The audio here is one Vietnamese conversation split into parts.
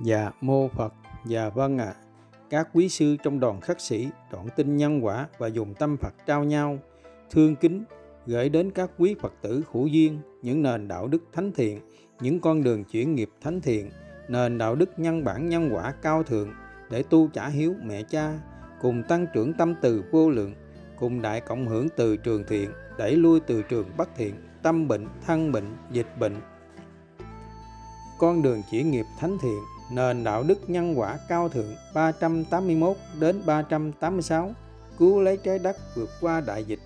Dạ mô Phật, dạ vâng ạ. Các quý sư trong đoàn khắc sĩ đoạn tin nhân quả và dùng tâm Phật trao nhau, thương kính gửi đến các quý Phật tử hữu duyên những nền đạo đức thánh thiện, những con đường chuyển nghiệp thánh thiện, nền đạo đức nhân bản nhân quả cao thượng để tu trả hiếu mẹ cha, cùng tăng trưởng tâm từ vô lượng, cùng đại cộng hưởng từ trường thiện, đẩy lui từ trường bất thiện, tâm bệnh, thân bệnh, dịch bệnh. Con đường chuyển nghiệp thánh thiện nền đạo đức nhân quả cao thượng 381 đến 386 cứu lấy trái đất vượt qua đại dịch.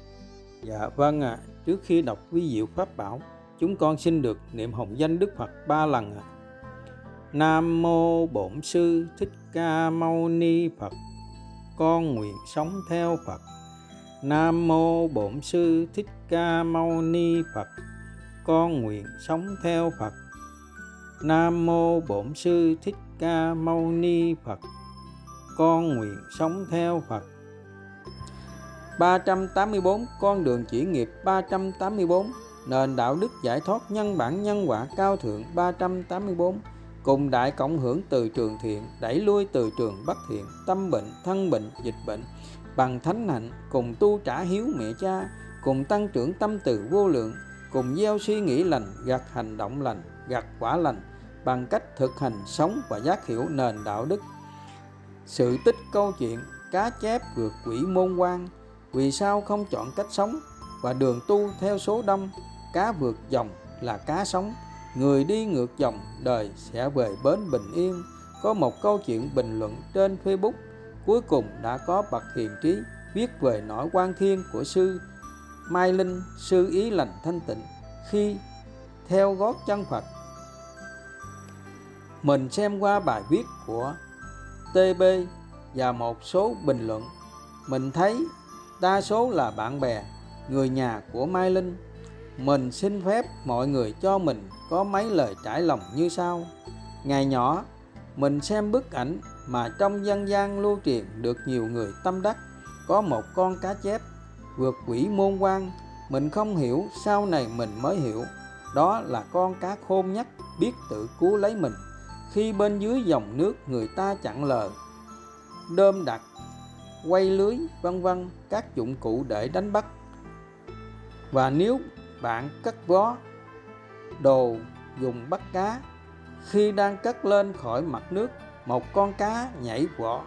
Dạ vâng ạ, à, trước khi đọc vi diệu pháp bảo, chúng con xin được niệm hồng danh Đức Phật ba lần ạ. À. Nam mô Bổn sư Thích Ca Mâu Ni Phật. Con nguyện sống theo Phật. Nam mô Bổn sư Thích Ca Mâu Ni Phật. Con nguyện sống theo Phật. Nam mô Bổn sư Thích Ca Mâu Ni Phật. Con nguyện sống theo Phật. 384 con đường chỉ nghiệp 384 nền đạo đức giải thoát nhân bản nhân quả cao thượng 384 cùng đại cộng hưởng từ trường thiện, đẩy lui từ trường bất thiện, tâm bệnh, thân bệnh, dịch bệnh, bằng thánh hạnh, cùng tu trả hiếu mẹ cha, cùng tăng trưởng tâm từ vô lượng, cùng gieo suy nghĩ lành, gặt hành động lành, gặt quả lành bằng cách thực hành sống và giác hiểu nền đạo đức. Sự tích câu chuyện, cá chép vượt quỷ môn quan, vì sao không chọn cách sống và đường tu theo số đông cá vượt dòng là cá sống. Người đi ngược dòng đời sẽ về bến bình yên. Có một câu chuyện bình luận trên facebook, cuối cùng đã có bậc hiền trí viết về nỗi quan thiên của sư mai linh, sư ý lành thanh tịnh khi theo gót chân phật mình xem qua bài viết của TB và một số bình luận. Mình thấy đa số là bạn bè, người nhà của Mai Linh. Mình xin phép mọi người cho mình có mấy lời trải lòng như sau. Ngày nhỏ, mình xem bức ảnh mà trong dân gian lưu truyền được nhiều người tâm đắc. Có một con cá chép vượt quỷ môn quan. Mình không hiểu sau này mình mới hiểu. Đó là con cá khôn nhất biết tự cứu lấy mình khi bên dưới dòng nước người ta chặn lờ, đơm đặt, quay lưới, vân vân, các dụng cụ để đánh bắt. Và nếu bạn cất vó đồ dùng bắt cá, khi đang cất lên khỏi mặt nước, một con cá nhảy vỏ,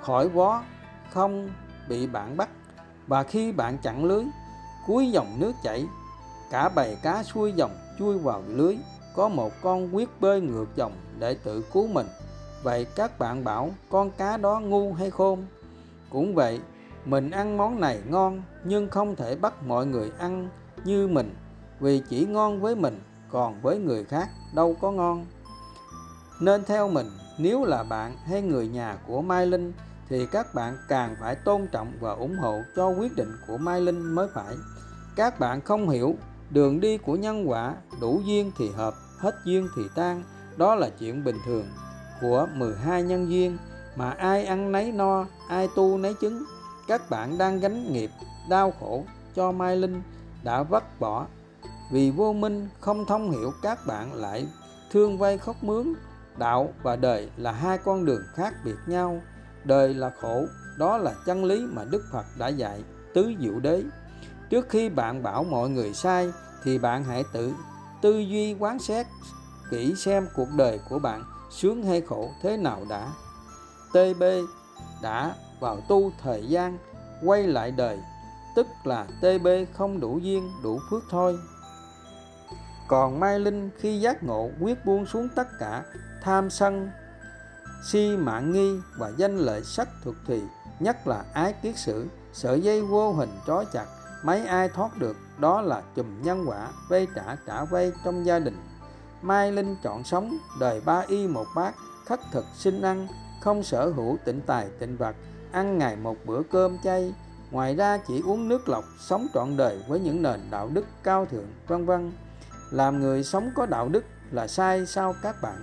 khỏi vó, không bị bạn bắt. Và khi bạn chặn lưới, cuối dòng nước chảy, cả bầy cá xuôi dòng chui vào lưới. Có một con quyết bơi ngược dòng để tự cứu mình. Vậy các bạn bảo con cá đó ngu hay khôn? Cũng vậy, mình ăn món này ngon nhưng không thể bắt mọi người ăn như mình, vì chỉ ngon với mình, còn với người khác đâu có ngon. Nên theo mình, nếu là bạn hay người nhà của mai linh thì các bạn càng phải tôn trọng và ủng hộ cho quyết định của mai linh mới phải. Các bạn không hiểu, đường đi của nhân quả đủ duyên thì hợp, hết duyên thì tan đó là chuyện bình thường của 12 nhân duyên mà ai ăn nấy no, ai tu nấy chứng. Các bạn đang gánh nghiệp, đau khổ cho Mai Linh đã vất bỏ. Vì vô minh không thông hiểu, các bạn lại thương vay khóc mướn. Đạo và đời là hai con đường khác biệt nhau. Đời là khổ, đó là chân lý mà Đức Phật đã dạy tứ diệu đế. Trước khi bạn bảo mọi người sai, thì bạn hãy tự tư duy quán xét kỹ xem cuộc đời của bạn sướng hay khổ thế nào đã. TB đã vào tu thời gian quay lại đời, tức là TB không đủ duyên, đủ phước thôi. Còn Mai Linh khi giác ngộ quyết buông xuống tất cả tham sân, si mạng nghi và danh lợi sắc thuộc thì nhất là ái kiết sử, sợi dây vô hình trói chặt, mấy ai thoát được, đó là chùm nhân quả vay trả trả vay trong gia đình mai linh chọn sống, đời ba y một bát khất thực sinh ăn, không sở hữu tịnh tài, tịnh vật, ăn ngày một bữa cơm chay. Ngoài ra chỉ uống nước lọc, sống trọn đời với những nền đạo đức cao thượng, vân vân. Làm người sống có đạo đức là sai sao các bạn?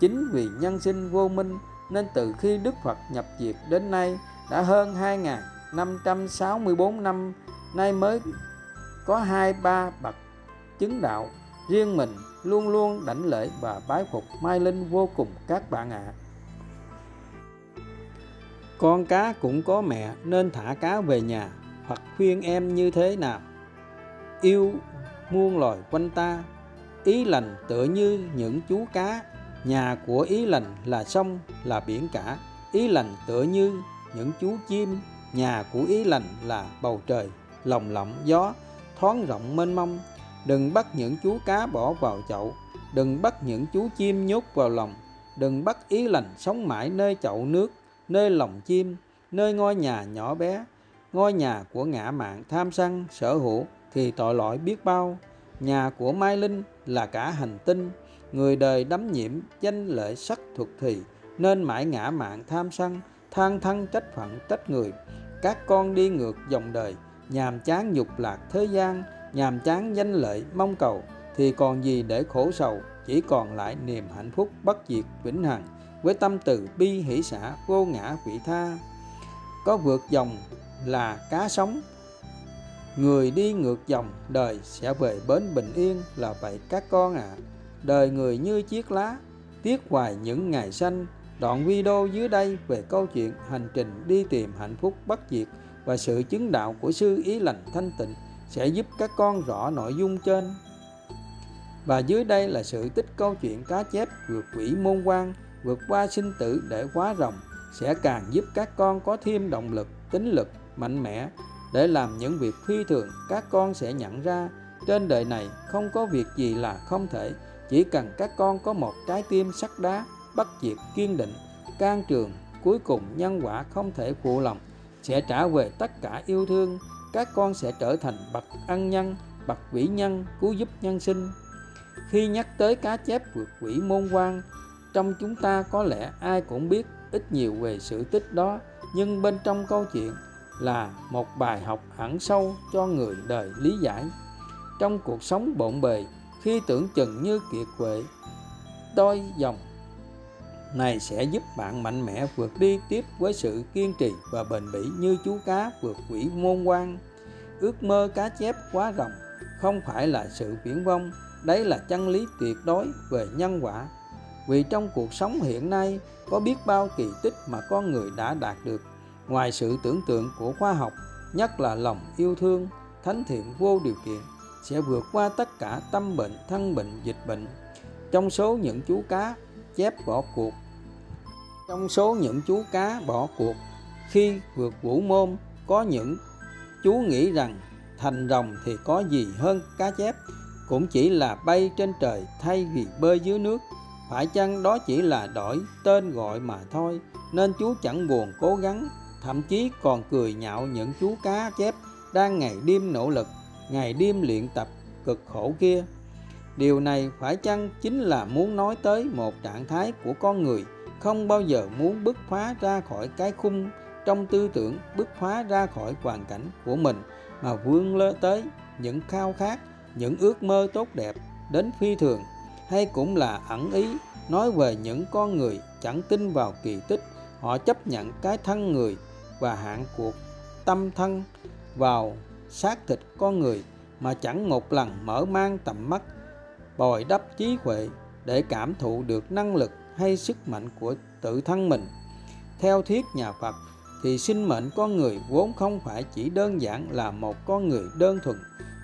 Chính vì nhân sinh vô minh, nên từ khi Đức Phật nhập diệt đến nay, đã hơn 2.564 năm, nay mới có hai ba bậc chứng đạo riêng mình luôn luôn đảnh lễ và bái phục Mai Linh vô cùng các bạn ạ. À. Con cá cũng có mẹ nên thả cá về nhà hoặc khuyên em như thế nào. Yêu muôn loài quanh ta, ý lành tựa như những chú cá, nhà của ý lành là sông là biển cả, ý lành tựa như những chú chim, nhà của ý lành là bầu trời, lồng lộng gió, thoáng rộng mênh mông. Đừng bắt những chú cá bỏ vào chậu, đừng bắt những chú chim nhốt vào lòng, đừng bắt ý lành sống mãi nơi chậu nước, nơi lòng chim, nơi ngôi nhà nhỏ bé, ngôi nhà của ngã mạng tham sân sở hữu thì tội lỗi biết bao. Nhà của Mai Linh là cả hành tinh, người đời đắm nhiễm danh lợi sắc thuật thì nên mãi ngã mạng tham sân, than thân trách phận trách người. Các con đi ngược dòng đời, nhàm chán nhục lạc thế gian, nhàm chán danh lợi mong cầu thì còn gì để khổ sầu, chỉ còn lại niềm hạnh phúc bất diệt vĩnh hằng. Với tâm từ bi hỷ xã vô ngã vị tha có vượt dòng là cá sống. Người đi ngược dòng đời sẽ về bến bình yên là vậy các con ạ. À. đời người như chiếc lá tiếc hoài những ngày xanh đoạn video dưới đây về câu chuyện hành trình đi tìm hạnh phúc bất diệt và sự chứng đạo của sư ý lành thanh tịnh sẽ giúp các con rõ nội dung trên và dưới đây là sự tích câu chuyện cá chép vượt quỷ môn quan vượt qua sinh tử để hóa rồng sẽ càng giúp các con có thêm động lực, tính lực mạnh mẽ để làm những việc phi thường. Các con sẽ nhận ra trên đời này không có việc gì là không thể, chỉ cần các con có một trái tim sắt đá, bất diệt kiên định, can trường, cuối cùng nhân quả không thể phụ lòng, sẽ trả về tất cả yêu thương, các con sẽ trở thành bậc ăn nhân, bậc vĩ nhân, cứu giúp nhân sinh. Khi nhắc tới cá chép vượt quỷ môn quan, trong chúng ta có lẽ ai cũng biết ít nhiều về sự tích đó nhưng bên trong câu chuyện là một bài học ẩn sâu cho người đời lý giải trong cuộc sống bộn bề khi tưởng chừng như kiệt quệ đôi dòng này sẽ giúp bạn mạnh mẽ vượt đi tiếp với sự kiên trì và bền bỉ như chú cá vượt quỷ môn quan. Ước mơ cá chép quá rộng, không phải là sự viễn vông, đấy là chân lý tuyệt đối về nhân quả. Vì trong cuộc sống hiện nay, có biết bao kỳ tích mà con người đã đạt được. Ngoài sự tưởng tượng của khoa học, nhất là lòng yêu thương, thánh thiện vô điều kiện, sẽ vượt qua tất cả tâm bệnh, thân bệnh, dịch bệnh. Trong số những chú cá chép bỏ cuộc. Trong số những chú cá bỏ cuộc, khi vượt vũ môn, có những chú nghĩ rằng thành rồng thì có gì hơn cá chép? Cũng chỉ là bay trên trời thay vì bơi dưới nước. Phải chăng đó chỉ là đổi tên gọi mà thôi? Nên chú chẳng buồn cố gắng, thậm chí còn cười nhạo những chú cá chép đang ngày đêm nỗ lực, ngày đêm luyện tập cực khổ kia điều này phải chăng chính là muốn nói tới một trạng thái của con người không bao giờ muốn bứt phá ra khỏi cái khung trong tư tưởng bứt phá ra khỏi hoàn cảnh của mình, mà vươn lên tới những khao khát, những ước mơ tốt đẹp đến phi thường, hay cũng là ẩn ý nói về những con người chẳng tin vào kỳ tích. Họ chấp nhận cái thân người và hạn cuộc tâm thân vào xác thịt con người mà chẳng một lần mở mang tầm mắt bồi đắp trí huệ để cảm thụ được năng lực hay sức mạnh của tự thân mình. Theo thuyết nhà phật thì sinh mệnh con người vốn không phải chỉ đơn giản là một con người đơn thuần.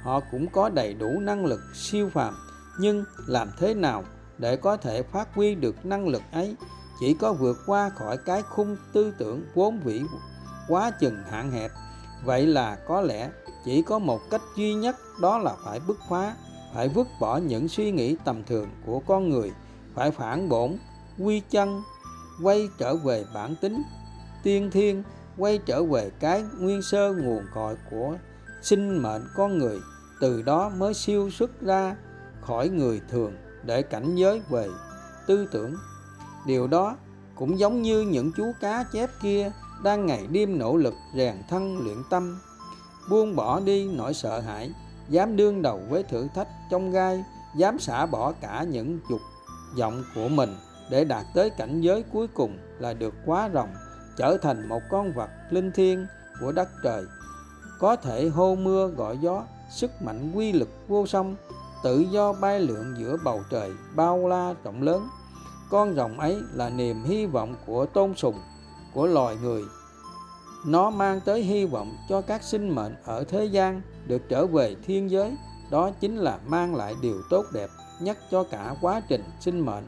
Họ cũng có đầy đủ năng lực siêu phàm, nhưng làm thế nào để có thể phát huy được năng lực ấy? Chỉ có vượt qua khỏi cái khung tư tưởng vốn vĩ quá chừng hạn hẹp. Vậy là có lẽ chỉ có một cách duy nhất đó là phải bứt phá phải vứt bỏ những suy nghĩ tầm thường của con người, phải phản bổn, quy chân quay trở về bản tính. Tiên thiên quay trở về cái nguyên sơ nguồn cội của sinh mệnh con người, từ đó mới siêu xuất ra khỏi người thường để cảnh giới về tư tưởng. Điều đó cũng giống như những chú cá chép kia đang ngày đêm nỗ lực rèn thân luyện tâm, buông bỏ đi nỗi sợ hãi dám đương đầu với thử thách trong gai, dám xả bỏ cả những dục vọng của mình để đạt tới cảnh giới cuối cùng là được quá rồng trở thành một con vật linh thiêng của đất trời. Có thể hô mưa gọi gió, sức mạnh quy lực vô song, tự do bay lượn giữa bầu trời bao la rộng lớn. Con rồng ấy là niềm hy vọng của tôn sùng, của loài người. Nó mang tới hy vọng cho các sinh mệnh ở thế gian được trở về thiên giới, đó chính là mang lại điều tốt đẹp nhất cho cả quá trình sinh mệnh.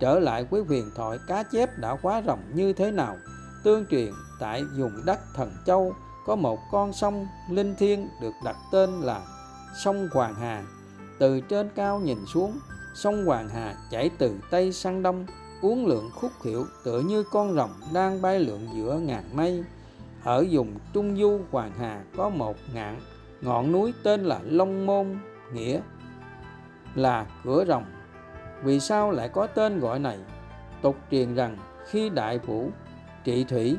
Trở lại với huyền thoại cá chép đã quá rồng như thế nào? Tương truyền, tại vùng đất thần châu, có một con sông linh thiêng được đặt tên là sông Hoàng Hà. Từ trên cao nhìn xuống, sông Hoàng Hà chảy từ Tây sang Đông, uốn lượn khúc hiệu tựa như con rồng đang bay lượn giữa ngàn mây. Ở vùng Trung Du Hoàng Hà có một ngạn ngọn núi tên là Long Môn, nghĩa là cửa rồng. Vì sao lại có tên gọi này? Tục truyền rằng khi đại vũ, trị thủy,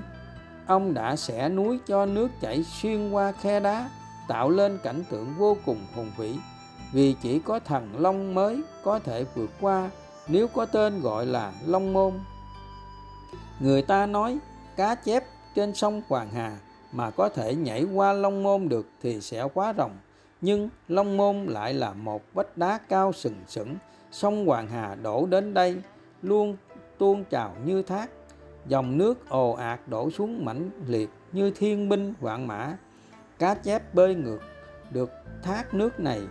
ông đã xẻ núi cho nước chảy xuyên qua khe đá, tạo lên cảnh tượng vô cùng hùng vĩ. Vì chỉ có thần long mới có thể vượt qua, nếu có tên gọi là long môn. Người ta nói, cá chép trên sông hoàng hà mà có thể nhảy qua long môn được thì sẽ quá rồng nhưng long môn lại là một vách đá cao sừng sững, sông hoàng hà đổ đến đây, luôn tuôn trào như thác. Dòng nước ồ ạt đổ xuống mãnh liệt như thiên binh vạn mã, cá chép bơi ngược được thác nước này.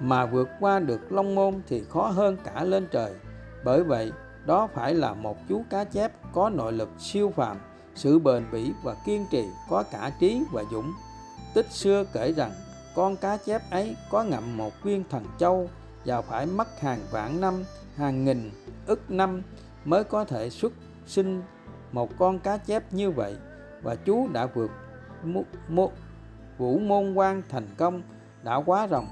Mà vượt qua được long môn thì khó hơn cả lên trời, bởi vậy đó phải là một chú cá chép có nội lực siêu phàm sự bền bỉ và kiên trì có cả trí và dũng. Tích xưa kể rằng, con cá chép ấy có ngậm một viên thần châu và phải mất hàng vạn năm, hàng nghìn, ức năm mới có thể xuất sinh một con cá chép như vậy. Và chú đã vượt vũ môn quan thành công, đã quá rồng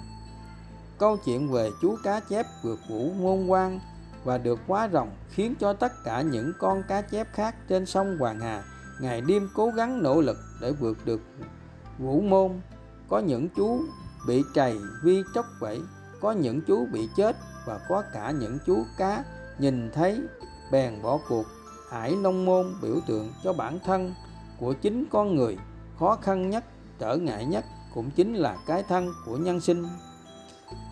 câu chuyện về chú cá chép vượt vũ môn quan và được quá rồng khiến cho tất cả những con cá chép khác trên sông Hoàng Hà ngày đêm cố gắng nỗ lực để vượt được vũ môn. Có những chú bị trầy vi chốc vẫy có những chú bị chết và có cả những chú cá nhìn thấy bèn bỏ cuộc. Ải nông môn biểu tượng cho bản thân của chính con người, khó khăn nhất, trở ngại nhất cũng chính là cái thân của nhân sinh.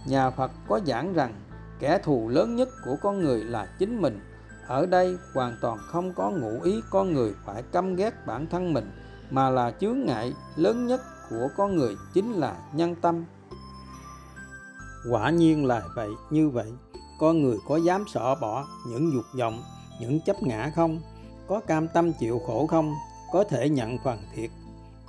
Nhà phật có giảng rằng, kẻ thù lớn nhất của con người là chính mình ở đây hoàn toàn không có ngụ ý con người phải căm ghét bản thân mình, mà là chướng ngại lớn nhất của con người chính là nhân tâm. Quả nhiên là vậy, như vậy. Con người có dám sợ bỏ những dục vọng, những chấp ngã không? Có cam tâm chịu khổ không? Có thể nhận phần thiệt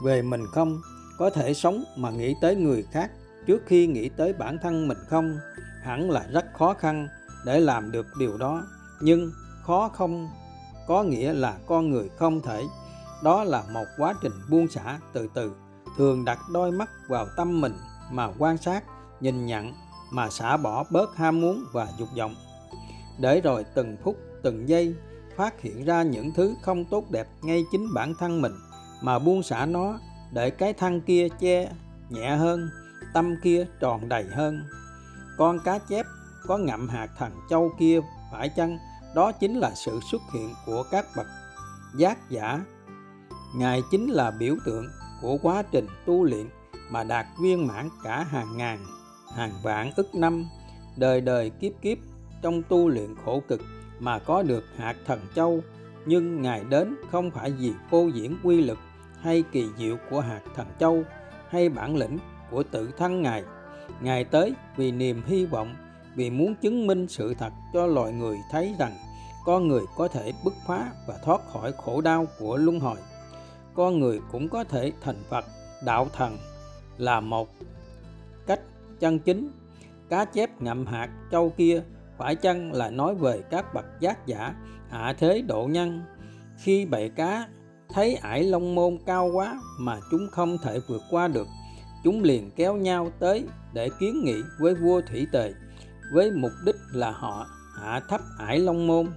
về mình không? Có thể sống mà nghĩ tới người khác trước khi nghĩ tới bản thân mình không? Hẳn là rất khó khăn để làm được điều đó, nhưng khó không, có nghĩa là con người không thể. Đó là một quá trình buông xả từ từ, thường đặt đôi mắt vào tâm mình mà quan sát, nhìn nhận mà xả bỏ bớt ham muốn và dục vọng. Để rồi từng phút, từng giây phát hiện ra những thứ không tốt đẹp ngay chính bản thân mình mà buông xả nó để cái thân kia che nhẹ hơn, tâm kia tròn đầy hơn. Con cá chép có ngậm hạt thằng châu kia phải chăng? Đó chính là sự xuất hiện của các bậc giác giả. Ngài chính là biểu tượng của quá trình tu luyện mà đạt viên mãn cả hàng ngàn, hàng vạn ức năm đời đời kiếp kiếp trong tu luyện khổ cực mà có được hạt thần châu. Nhưng ngài đến không phải vì phô diễn quy lực hay kỳ diệu của hạt thần châu hay bản lĩnh của tự thân ngài. Ngài tới vì niềm hy vọng, vì muốn chứng minh sự thật cho loài người thấy rằng con người có thể bứt phá và thoát khỏi khổ đau của luân hồi. Con người cũng có thể thành phật, đạo thần là một cách chân chính. Cá chép ngậm hạt châu kia phải chăng là nói về các bậc giác giả, hạ thế độ nhân? Khi bầy cá thấy ải long môn cao quá mà chúng không thể vượt qua được, chúng liền kéo nhau tới để kiến nghị với vua thủy tề với mục đích là họ hạ thấp ải long môn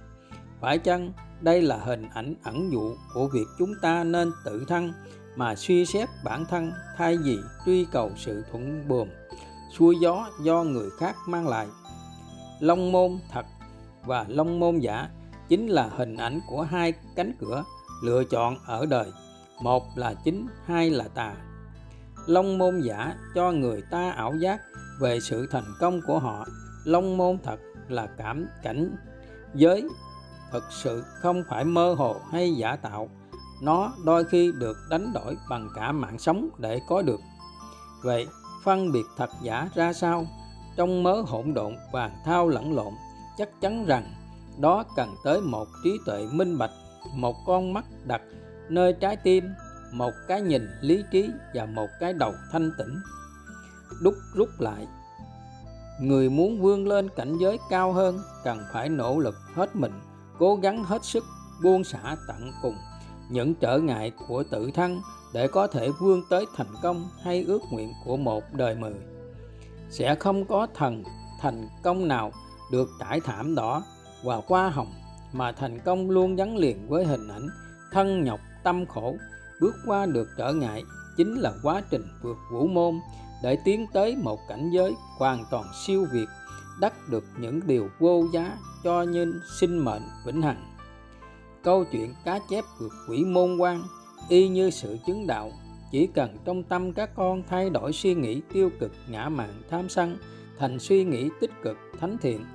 phải chăng đây là hình ảnh ẩn dụ của việc chúng ta nên tự thân mà suy xét bản thân thay vì truy cầu sự thuận buồm, xuôi gió do người khác mang lại? Long môn thật và long môn giả chính là hình ảnh của hai cánh cửa lựa chọn ở đời, một là chính, hai là tà. Long môn giả cho người ta ảo giác về sự thành công của họ, long môn thật là cảm cảnh giới thực sự không phải mơ hồ hay giả tạo. Nó đôi khi được đánh đổi bằng cả mạng sống để có được. Vậy, phân biệt thật giả ra sao? Trong mớ hỗn độn và thao lẫn lộn, chắc chắn rằng đó cần tới một trí tuệ minh bạch, một con mắt đặt nơi trái tim, một cái nhìn lý trí và một cái đầu thanh tĩnh. Đúc rút lại, người muốn vươn lên cảnh giới cao hơn cần phải nỗ lực hết mình cố gắng hết sức buông xả tận cùng. Những trở ngại của tự thân để có thể vươn tới thành công hay ước nguyện của một đời mười. Sẽ không có thần thành công nào được trải thảm đỏ và hoa hồng mà thành công luôn gắn liền với hình ảnh thân nhọc tâm khổ. Bước qua được trở ngại chính là quá trình vượt vũ môn để tiến tới một cảnh giới hoàn toàn siêu việt đắc được những điều vô giá cho nhân sinh mệnh vĩnh hằng. Câu chuyện cá chép vượt quỷ môn quan, y như sự chứng đạo, chỉ cần trong tâm các con thay đổi suy nghĩ tiêu cực ngã mạn tham sân, thành suy nghĩ tích cực thánh thiện,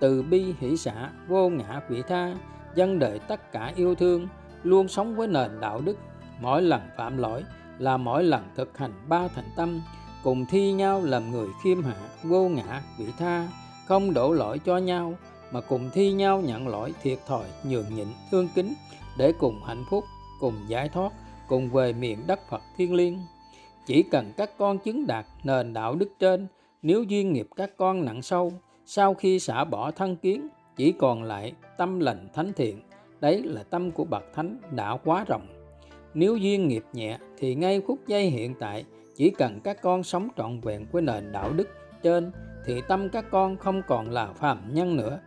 từ bi hỷ xã vô ngã vị tha dân đời tất cả yêu thương, luôn sống với nền đạo đức, mỗi lần phạm lỗi là mỗi lần thực hành ba thành tâm, cùng thi nhau làm người khiêm hạ, vô ngã vị tha không đổ lỗi cho nhau, mà cùng thi nhau nhận lỗi thiệt thòi, nhường nhịn, thương kính, để cùng hạnh phúc, cùng giải thoát, cùng về miền đất Phật thiên liêng. Chỉ cần các con chứng đạt nền đạo đức trên, nếu duyên nghiệp các con nặng sâu, sau khi xả bỏ thân kiến, chỉ còn lại tâm lành thánh thiện, đấy là tâm của bậc thánh đã quá rộng. Nếu duyên nghiệp nhẹ thì ngay phút giây hiện tại, chỉ cần các con sống trọn vẹn với nền đạo đức trên thì tâm các con không còn là phàm nhân nữa.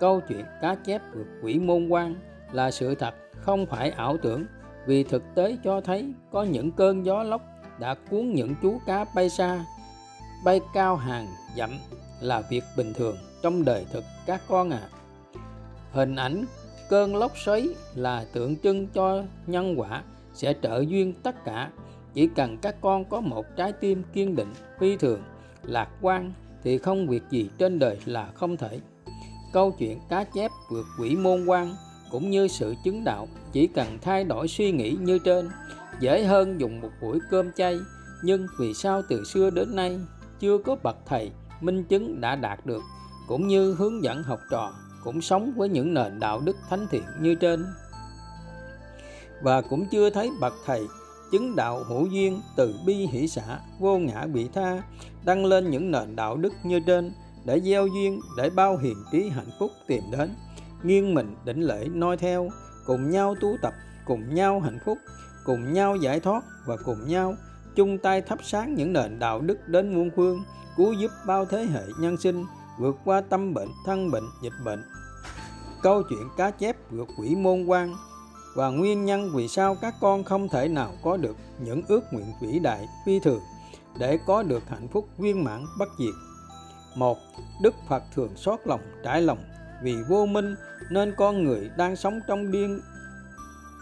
Câu chuyện cá chép vượt quỷ môn quan là sự thật, không phải ảo tưởng. Vì thực tế cho thấy có những cơn gió lốc đã cuốn những chú cá bay xa, bay cao hàng dặm là việc bình thường trong đời thực các con ạ. À. hình ảnh cơn lốc xoáy là tượng trưng cho nhân quả sẽ trợ duyên tất cả. Chỉ cần các con có một trái tim kiên định, phi thường, lạc quan thì không việc gì trên đời là không thể. Câu chuyện cá chép vượt quỷ môn quan cũng như sự chứng đạo chỉ cần thay đổi suy nghĩ như trên, dễ hơn dùng một buổi cơm chay. Nhưng vì sao từ xưa đến nay chưa có bậc thầy minh chứng đã đạt được, cũng như hướng dẫn học trò cũng sống với những nền đạo đức thánh thiện như trên? Và cũng chưa thấy bậc thầy chứng đạo hữu duyên từ bi hỷ xã vô ngã bị tha đăng lên những nền đạo đức như trên để gieo duyên, để bao hiền trí hạnh phúc tìm đến. Nghiêng mình đỉnh lễ noi theo, cùng nhau tu tập, cùng nhau hạnh phúc, cùng nhau giải thoát và cùng nhau chung tay thắp sáng những nền đạo đức đến muôn phương, cứu giúp bao thế hệ nhân sinh vượt qua tâm bệnh, thân bệnh, dịch bệnh. Câu chuyện cá chép vượt quỷ môn quan và nguyên nhân vì sao các con không thể nào có được những ước nguyện vĩ đại phi thường để có được hạnh phúc viên mãn bất diệt. Một, đức phật thường xót lòng, trải lòng. Vì vô minh nên con người đang sống trong điên,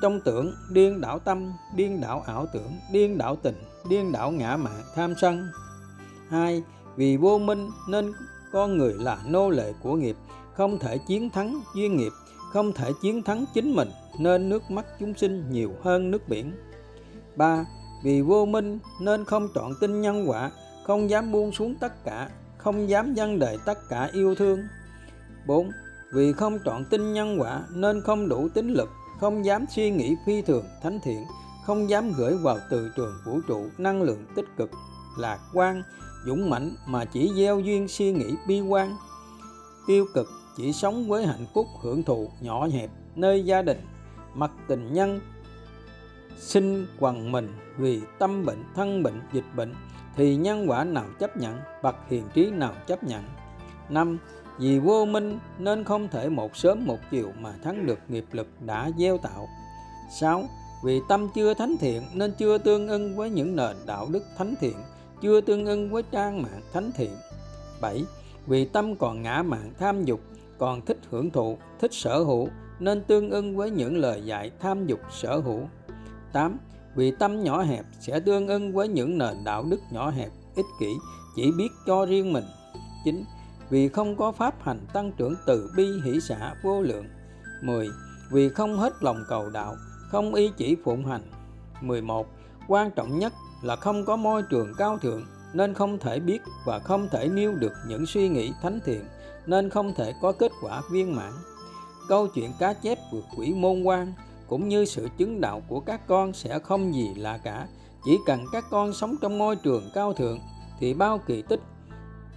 trong tưởng, điên đảo tâm, điên đảo ảo tưởng, điên đảo tình, điên đảo ngã mạn tham sân. Hai, vì vô minh nên con người là nô lệ của nghiệp, không thể chiến thắng duyên nghiệp, không thể chiến thắng chính mình, nên nước mắt chúng sinh nhiều hơn nước biển. Ba vì vô minh nên không chọn tin nhân quả không dám buông xuống tất cả không dám dâng đời tất cả yêu thương 4. Vì không chọn tin nhân quả nên không đủ tính lực, không dám suy nghĩ phi thường, thánh thiện, không dám gửi vào từ trường vũ trụ năng lượng tích cực, lạc quan, dũng mãnh mà chỉ gieo duyên suy nghĩ bi quan, tiêu cực, chỉ sống với hạnh phúc hưởng thụ nhỏ hẹp nơi gia đình, mặc tình nhân sinh quần mình vì tâm bệnh, thân bệnh, dịch bệnh thì nhân quả nào chấp nhận, bậc hiền trí nào chấp nhận. năm Vì vô minh nên không thể một sớm một chiều mà thắng được nghiệp lực đã gieo tạo. 6. Vì tâm chưa thánh thiện nên chưa tương ưng với những nền đạo đức thánh thiện, chưa tương ưng với trang mạng thánh thiện. 7. Vì tâm còn ngã mạng tham dục, còn thích hưởng thụ, thích sở hữu nên tương ưng với những lời dạy tham dục sở hữu. 8 vì tâm nhỏ hẹp sẽ tương ưng với những nền đạo đức nhỏ hẹp ích kỷ chỉ biết cho riêng mình chính vì không có pháp hành tăng trưởng từ bi hỷ xã vô lượng 10. Vì không hết lòng cầu đạo, không ý chỉ phụng hành 11. Quan trọng nhất là không có môi trường cao thượng nên không thể biết và không thể nêu được những suy nghĩ thánh thiện nên không thể có kết quả viên mãn. Câu chuyện cá chép vượt quỷ môn quan cũng như sự chứng đạo của các con sẽ không gì lạ cả. Chỉ cần các con sống trong môi trường cao thượng thì bao kỳ tích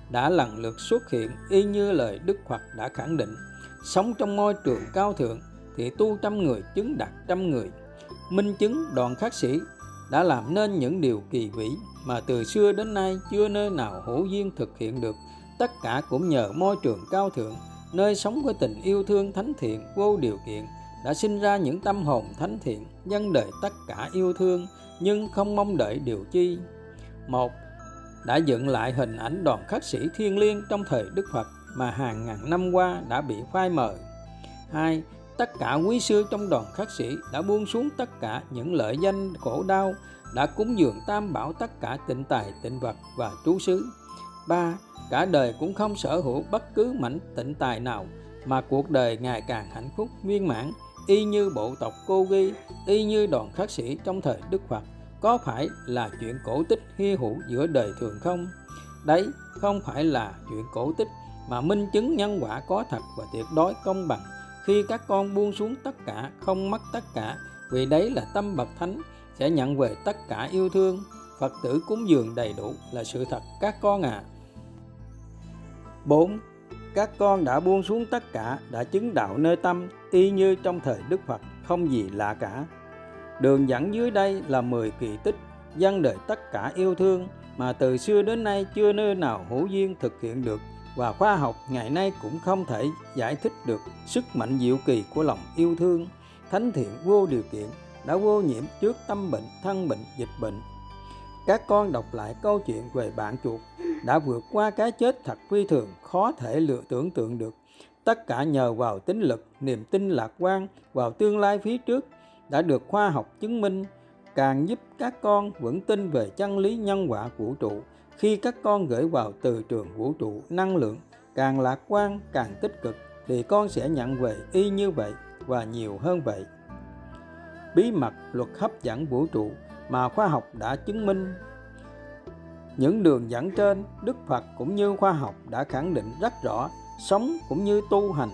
đã lần lượt xuất hiện y như lời Đức Phật đã khẳng định. Sống trong môi trường cao thượng thì tu trăm người chứng đạt trăm người. Minh chứng đoàn khắc sĩ đã làm nên những điều kỳ vĩ mà từ xưa đến nay chưa nơi nào hữu duyên thực hiện được. Tất cả cũng nhờ môi trường cao thượng, nơi sống với tình yêu thương thánh thiện vô điều kiện đã sinh ra những tâm hồn thánh thiện, dân đời tất cả yêu thương nhưng không mong đợi điều chi. Một đã dựng lại hình ảnh đoàn khắc sĩ thiên liêng trong thời Đức Phật mà hàng ngàn năm qua đã bị phai mờ. Hai, tất cả quý sư trong đoàn khắc sĩ đã buông xuống tất cả những lợi danh khổ đau, đã cúng dường tam bảo tất cả tịnh tài, tịnh vật và trú xứ. Ba, cả đời cũng không sở hữu bất cứ mảnh tịnh tài nào mà cuộc đời ngày càng hạnh phúc viên mãn y như bộ tộc cô ghi, y như đoàn khắc sĩ trong thời đức phật, có phải là chuyện cổ tích hy hữu giữa đời thường không? Đấy, không phải là chuyện cổ tích mà minh chứng nhân quả có thật và tuyệt đối công bằng. Khi các con buông xuống tất cả, không mất tất cả, vì đấy là tâm bậc thánh, sẽ nhận về tất cả yêu thương. Phật tử cúng dường đầy đủ là sự thật, các con à 4 các con đã buông xuống tất cả đã chứng đạo nơi tâm y như trong thời đức phật, không gì lạ cả. Đường dẫn dưới đây là 10 kỳ tích dân đời tất cả yêu thương mà từ xưa đến nay chưa nơi nào hữu duyên thực hiện được và khoa học ngày nay cũng không thể giải thích được sức mạnh diệu kỳ của lòng yêu thương, thánh thiện vô điều kiện đã vô nhiễm trước tâm bệnh, thân bệnh, dịch bệnh. Các con đọc lại câu chuyện về bạn chuột đã vượt qua cái chết thật phi thường, khó thể lựa tưởng tượng được tất cả nhờ vào tính lực, niềm tin lạc quan vào tương lai phía trước đã được khoa học chứng minh. Càng giúp các con vững tin về chân lý nhân quả vũ trụ, khi các con gửi vào từ trường vũ trụ năng lượng càng lạc quan, càng tích cực, thì con sẽ nhận về y như vậy và nhiều hơn vậy. Bí mật luật hấp dẫn vũ trụ mà khoa học đã chứng minh. Những đường dẫn trên, đức phật cũng như khoa học đã khẳng định rất rõ sống cũng như tu hành,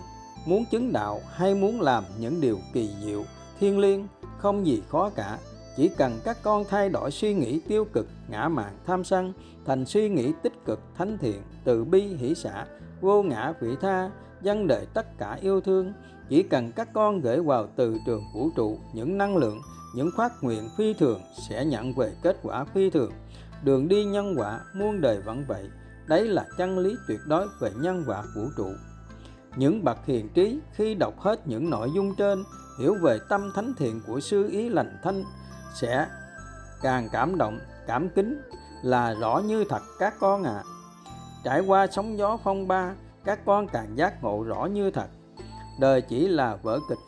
muốn chứng đạo hay muốn làm những điều kỳ diệu thiên liêng, không gì khó cả. Chỉ cần các con thay đổi suy nghĩ tiêu cực, ngã mạn tham sân, thành suy nghĩ tích cực, thánh thiện, từ bi, hỷ xã vô ngã vị tha dân đời tất cả yêu thương, chỉ cần các con gửi vào từ trường vũ trụ những năng lượng, những phát nguyện phi thường sẽ nhận về kết quả phi thường. Đường đi nhân quả muôn đời vẫn vậy đấy là chân lý tuyệt đối về nhân quả vũ trụ. Những bậc hiền trí khi đọc hết những nội dung trên, hiểu về tâm thánh thiện của sư ý lành thanh, sẽ càng cảm động, cảm kính là rõ như thật các con ạ. À. trải qua sóng gió phong ba, các con càng giác ngộ rõ như thật. Đời chỉ là vở kịch,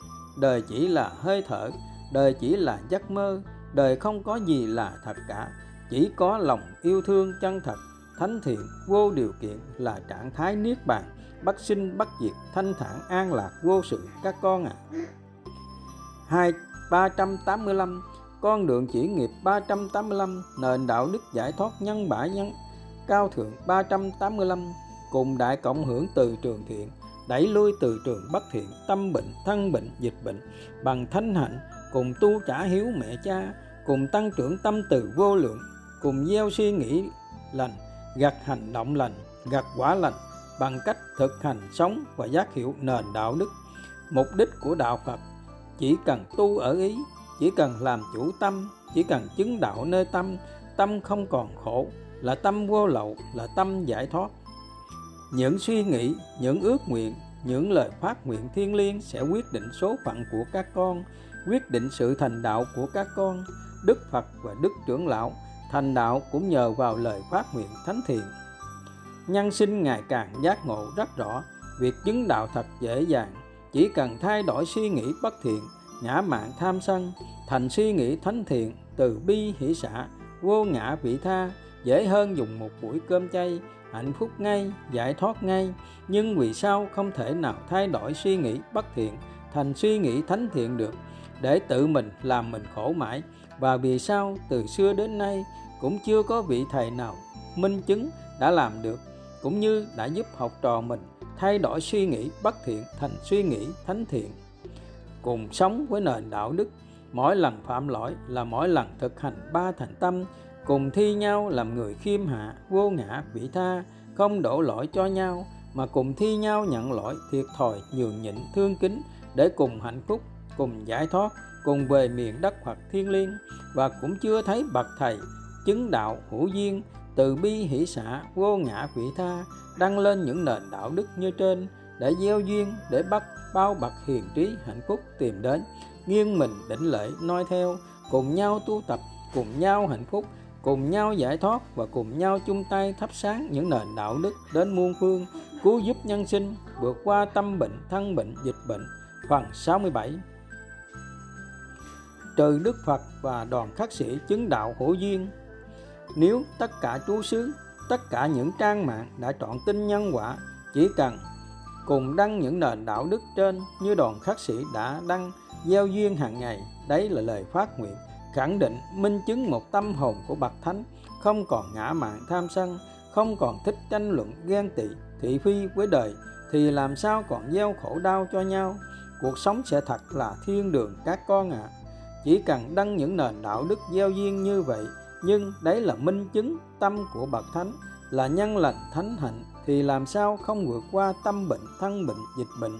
đời chỉ là hơi thở, đời chỉ là giấc mơ, đời không có gì là thật cả, chỉ có lòng yêu thương chân thật thánh thiện, vô điều kiện là trạng thái niết bàn. Bất sinh bất diệt, thanh thản, an lạc, vô sự, các con ạ. À. hai, ba trăm tám mươi lăm. Con đường chỉ nghiệp 385 nền đạo đức giải thoát nhân bả nhân. Cao thượng 385 cùng đại cộng hưởng từ trường thiện, đẩy lui từ trường bất thiện, tâm bệnh, thân bệnh, dịch bệnh. Bằng thanh hạnh, cùng tu trả hiếu mẹ cha, cùng tăng trưởng tâm từ vô lượng, cùng gieo suy nghĩ lành gặt hành động lành, gặt quả lành bằng cách thực hành sống và giác hiểu nền đạo đức. Mục đích của đạo phật, chỉ cần tu ở ý, chỉ cần làm chủ tâm, chỉ cần chứng đạo nơi tâm tâm không còn khổ, là tâm vô lậu, là tâm giải thoát. Những suy nghĩ, những ước nguyện, những lời phát nguyện thiên liêng sẽ quyết định số phận của các con, quyết định sự thành đạo của các con. Đức phật và đức trưởng lão thành đạo cũng nhờ vào lời phát nguyện thánh thiện. Nhân sinh ngày càng giác ngộ rất rõ, việc chứng đạo thật dễ dàng. Chỉ cần thay đổi suy nghĩ bất thiện, ngã mạn tham sân, thành suy nghĩ thánh thiện, từ bi hỷ xả, vô ngã vị tha, dễ hơn dùng một buổi cơm chay, hạnh phúc ngay, giải thoát ngay. Nhưng vì sao không thể nào thay đổi suy nghĩ bất thiện, thành suy nghĩ thánh thiện được? Để tự mình làm mình khổ mãi và vì sao từ xưa đến nay cũng chưa có vị thầy nào minh chứng đã làm được, cũng như đã giúp học trò mình thay đổi suy nghĩ, bất thiện thành suy nghĩ thánh thiện. Cùng sống với nền đạo đức, mỗi lần phạm lỗi là mỗi lần thực hành ba thành tâm, cùng thi nhau làm người khiêm hạ, vô ngã, vị tha, không đổ lỗi cho nhau, mà cùng thi nhau nhận lỗi thiệt thòi, nhường nhịn, thương kính để cùng hạnh phúc, cùng giải thoát cùng về miền đất Phật thiên liêng và cũng chưa thấy bậc thầy chứng đạo hữu duyên từ bi hỷ xả vô ngã vị tha đăng lên những nền đạo đức như trên để gieo duyên, để bắt, bao bậc hiền trí hạnh phúc tìm đến. Nghiêng mình đỉnh lễ noi theo, cùng nhau tu tập, cùng nhau hạnh phúc, cùng nhau giải thoát và cùng nhau chung tay thắp sáng những nền đạo đức đến muôn phương, cứu giúp nhân sinh, vượt qua tâm bệnh, thân bệnh, dịch bệnh. Phần 67 trừ Đức Phật và đoàn khắc sĩ chứng đạo hữu duyên nếu tất cả chú xứ, tất cả những trang mạng đã chọn tin nhân quả, chỉ cần cùng đăng những nền đạo đức trên như đoàn khắc sĩ đã đăng gieo duyên hàng ngày, đấy là lời phát nguyện, khẳng định, minh chứng một tâm hồn của bậc thánh, không còn ngã mạn tham sân, không còn thích tranh luận ghen tị, thị phi với đời, thì làm sao còn gieo khổ đau cho nhau cuộc sống sẽ thật là thiên đường các con ạ à chỉ cần đăng những nền đạo đức gieo duyên như vậy, nhưng đấy là minh chứng tâm của bậc thánh, là nhân lành thánh hạnh, thì làm sao không vượt qua tâm bệnh, thân bệnh, dịch bệnh?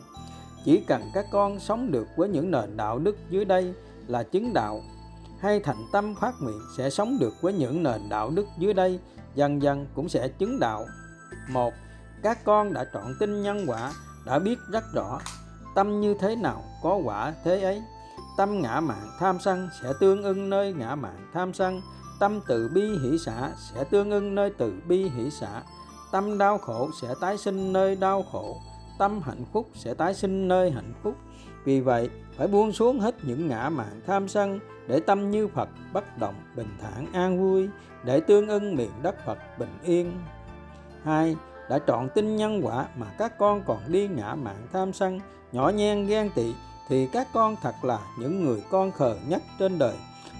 Chỉ cần các con sống được với những nền đạo đức dưới đây là chứng đạo, hay thành tâm phát nguyện sẽ sống được với những nền đạo đức dưới đây, dần dần cũng sẽ chứng đạo. Một, các con đã chọn tin nhân quả, đã biết rất rõ tâm như thế nào, có quả thế ấy tâm ngã mạn tham sân sẽ tương ưng nơi ngã mạn tham sân. Tâm từ bi hỷ xả sẽ tương ưng nơi từ bi hỷ xả. Tâm đau khổ sẽ tái sinh nơi đau khổ. Tâm hạnh phúc sẽ tái sinh nơi hạnh phúc. Vì vậy, phải buông xuống hết những ngã mạn tham sân để tâm như Phật bất động bình thản an vui, để tương ưng miền đất Phật bình yên. Hai, đã chọn tin nhân quả mà các con còn đi ngã mạn tham sân, nhỏ nhen ghen tị thì các con thật là những người con khờ nhất trên đời.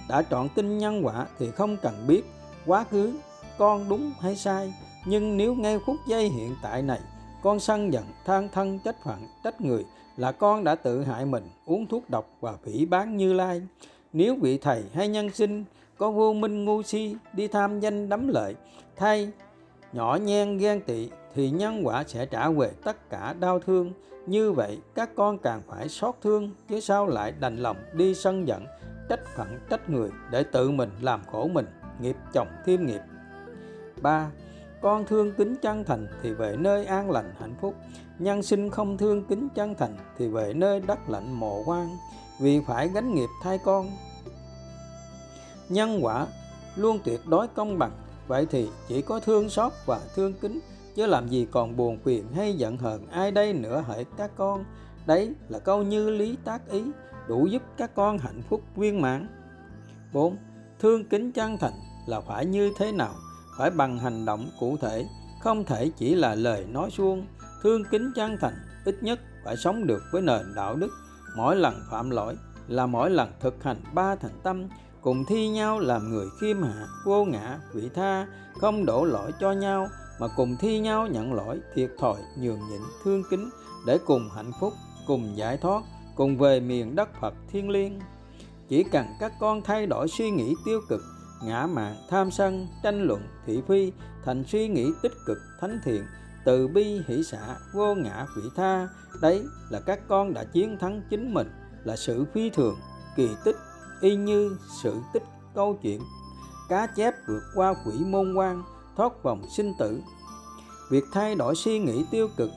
Đã chọn tin nhân quả thì không cần biết quá khứ con đúng hay sai. Nhưng nếu ngay phút giây hiện tại này, con sân giận, than thân, trách phận, trách người là con đã tự hại mình, uống thuốc độc và phỉ bán như lai. Nếu vị thầy hay nhân sinh, có vô minh ngu si, đi tham danh đắm lợi, thay nhỏ nhen ghen tị thì nhân quả sẽ trả về tất cả đau thương như vậy, các con càng phải xót thương, chứ sao lại đành lòng đi sân giận, trách phận trách người để tự mình làm khổ mình, nghiệp chồng thêm nghiệp. Ba, con thương kính chân thành thì về nơi an lành hạnh phúc. Nhân sinh không thương kính chân thành thì về nơi đất lạnh mồ quan vì phải gánh nghiệp thay con. Nhân quả, luôn tuyệt đối công bằng, vậy thì chỉ có thương xót và thương kính chứ làm gì còn buồn phiền hay giận hờn ai đây nữa hỡi các con đấy là câu như lý tác ý đủ giúp các con hạnh phúc viên mãn 4. Thương kính chân thành là phải như thế nào? Phải bằng hành động cụ thể, không thể chỉ là lời nói suông. Thương kính chân thành ít nhất phải sống được với nền đạo đức. Mỗi lần phạm lỗi là mỗi lần thực hành ba thành tâm, cùng thi nhau làm người khiêm hạ, vô ngã, vị tha, không đổ lỗi cho nhau, mà cùng thi nhau nhận lỗi, thiệt thòi, nhường nhịn, thương kính để cùng hạnh phúc, cùng giải thoát, cùng về miền đất Phật thiên liêng. Chỉ cần các con thay đổi suy nghĩ tiêu cực, ngã mạn, tham sân, tranh luận, thị phi thành suy nghĩ tích cực, thánh thiện, từ bi, hỷ xả, vô ngã, vị tha. Đấy là các con đã chiến thắng chính mình, là sự phi thường, kỳ tích, y như sự tích câu chuyện. Cá chép vượt qua quỷ môn quan, thoát vòng sinh tử. Việc thay đổi suy nghĩ tiêu cực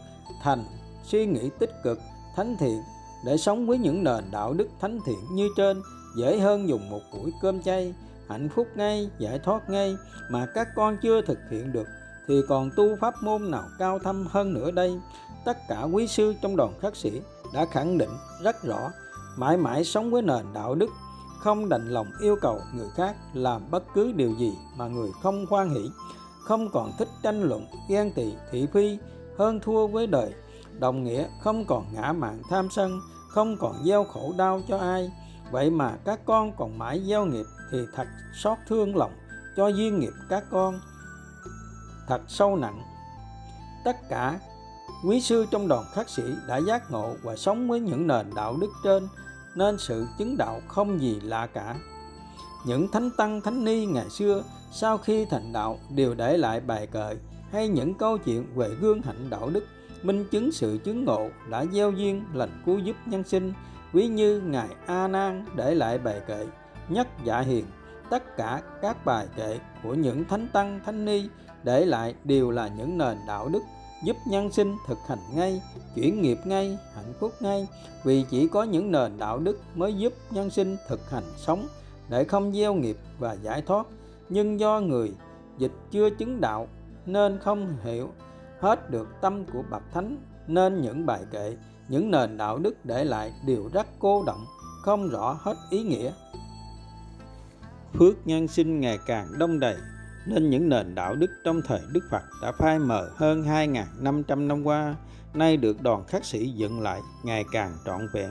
thành suy nghĩ tích cực, thánh thiện để sống với những nền đạo đức thánh thiện như trên dễ hơn dùng một buổi cơm chay hạnh phúc ngay giải thoát ngay mà các con chưa thực hiện được thì còn tu pháp môn nào cao thâm hơn nữa đây tất cả quý sư trong đoàn khắc sĩ đã khẳng định rất rõ mãi mãi sống với nền đạo đức không đành lòng yêu cầu người khác làm bất cứ điều gì mà người không hoan hỷ không còn thích tranh luận, ghen tị, thị phi, hơn thua với đời. Đồng nghĩa, không còn ngã mạn tham sân, không còn gieo khổ đau cho ai. Vậy mà các con còn mãi gieo nghiệp thì thật xót thương lòng cho duyên nghiệp các con. Thật sâu nặng. Tất cả quý sư trong đoàn khắc sĩ đã giác ngộ và sống với những nền đạo đức trên, nên sự chứng đạo không gì lạ cả những thánh tăng, thánh ni ngày xưa, sau khi thành đạo đều để lại bài kệ hay những câu chuyện về gương hạnh đạo đức, minh chứng sự chứng ngộ đã gieo duyên lành cứu giúp nhân sinh. Ví như ngài a nan để lại bài kệ nhất dạ hiền, tất cả các bài kệ của những thánh tăng, thánh ni để lại đều là những nền đạo đức giúp nhân sinh thực hành ngay, chuyển nghiệp ngay, hạnh phúc ngay. Vì chỉ có những nền đạo đức mới giúp nhân sinh thực hành sống để không gieo nghiệp và giải thoát nhưng do người dịch chưa chứng đạo nên không hiểu hết được tâm của bậc thánh nên những bài kệ những nền đạo đức để lại đều rất cô động không rõ hết ý nghĩa phước nhân sinh ngày càng đông đầy nên những nền đạo đức trong thời Đức Phật đã phai mờ hơn 2.500 năm qua, nay được đoàn khắc sĩ dựng lại ngày càng trọn vẹn.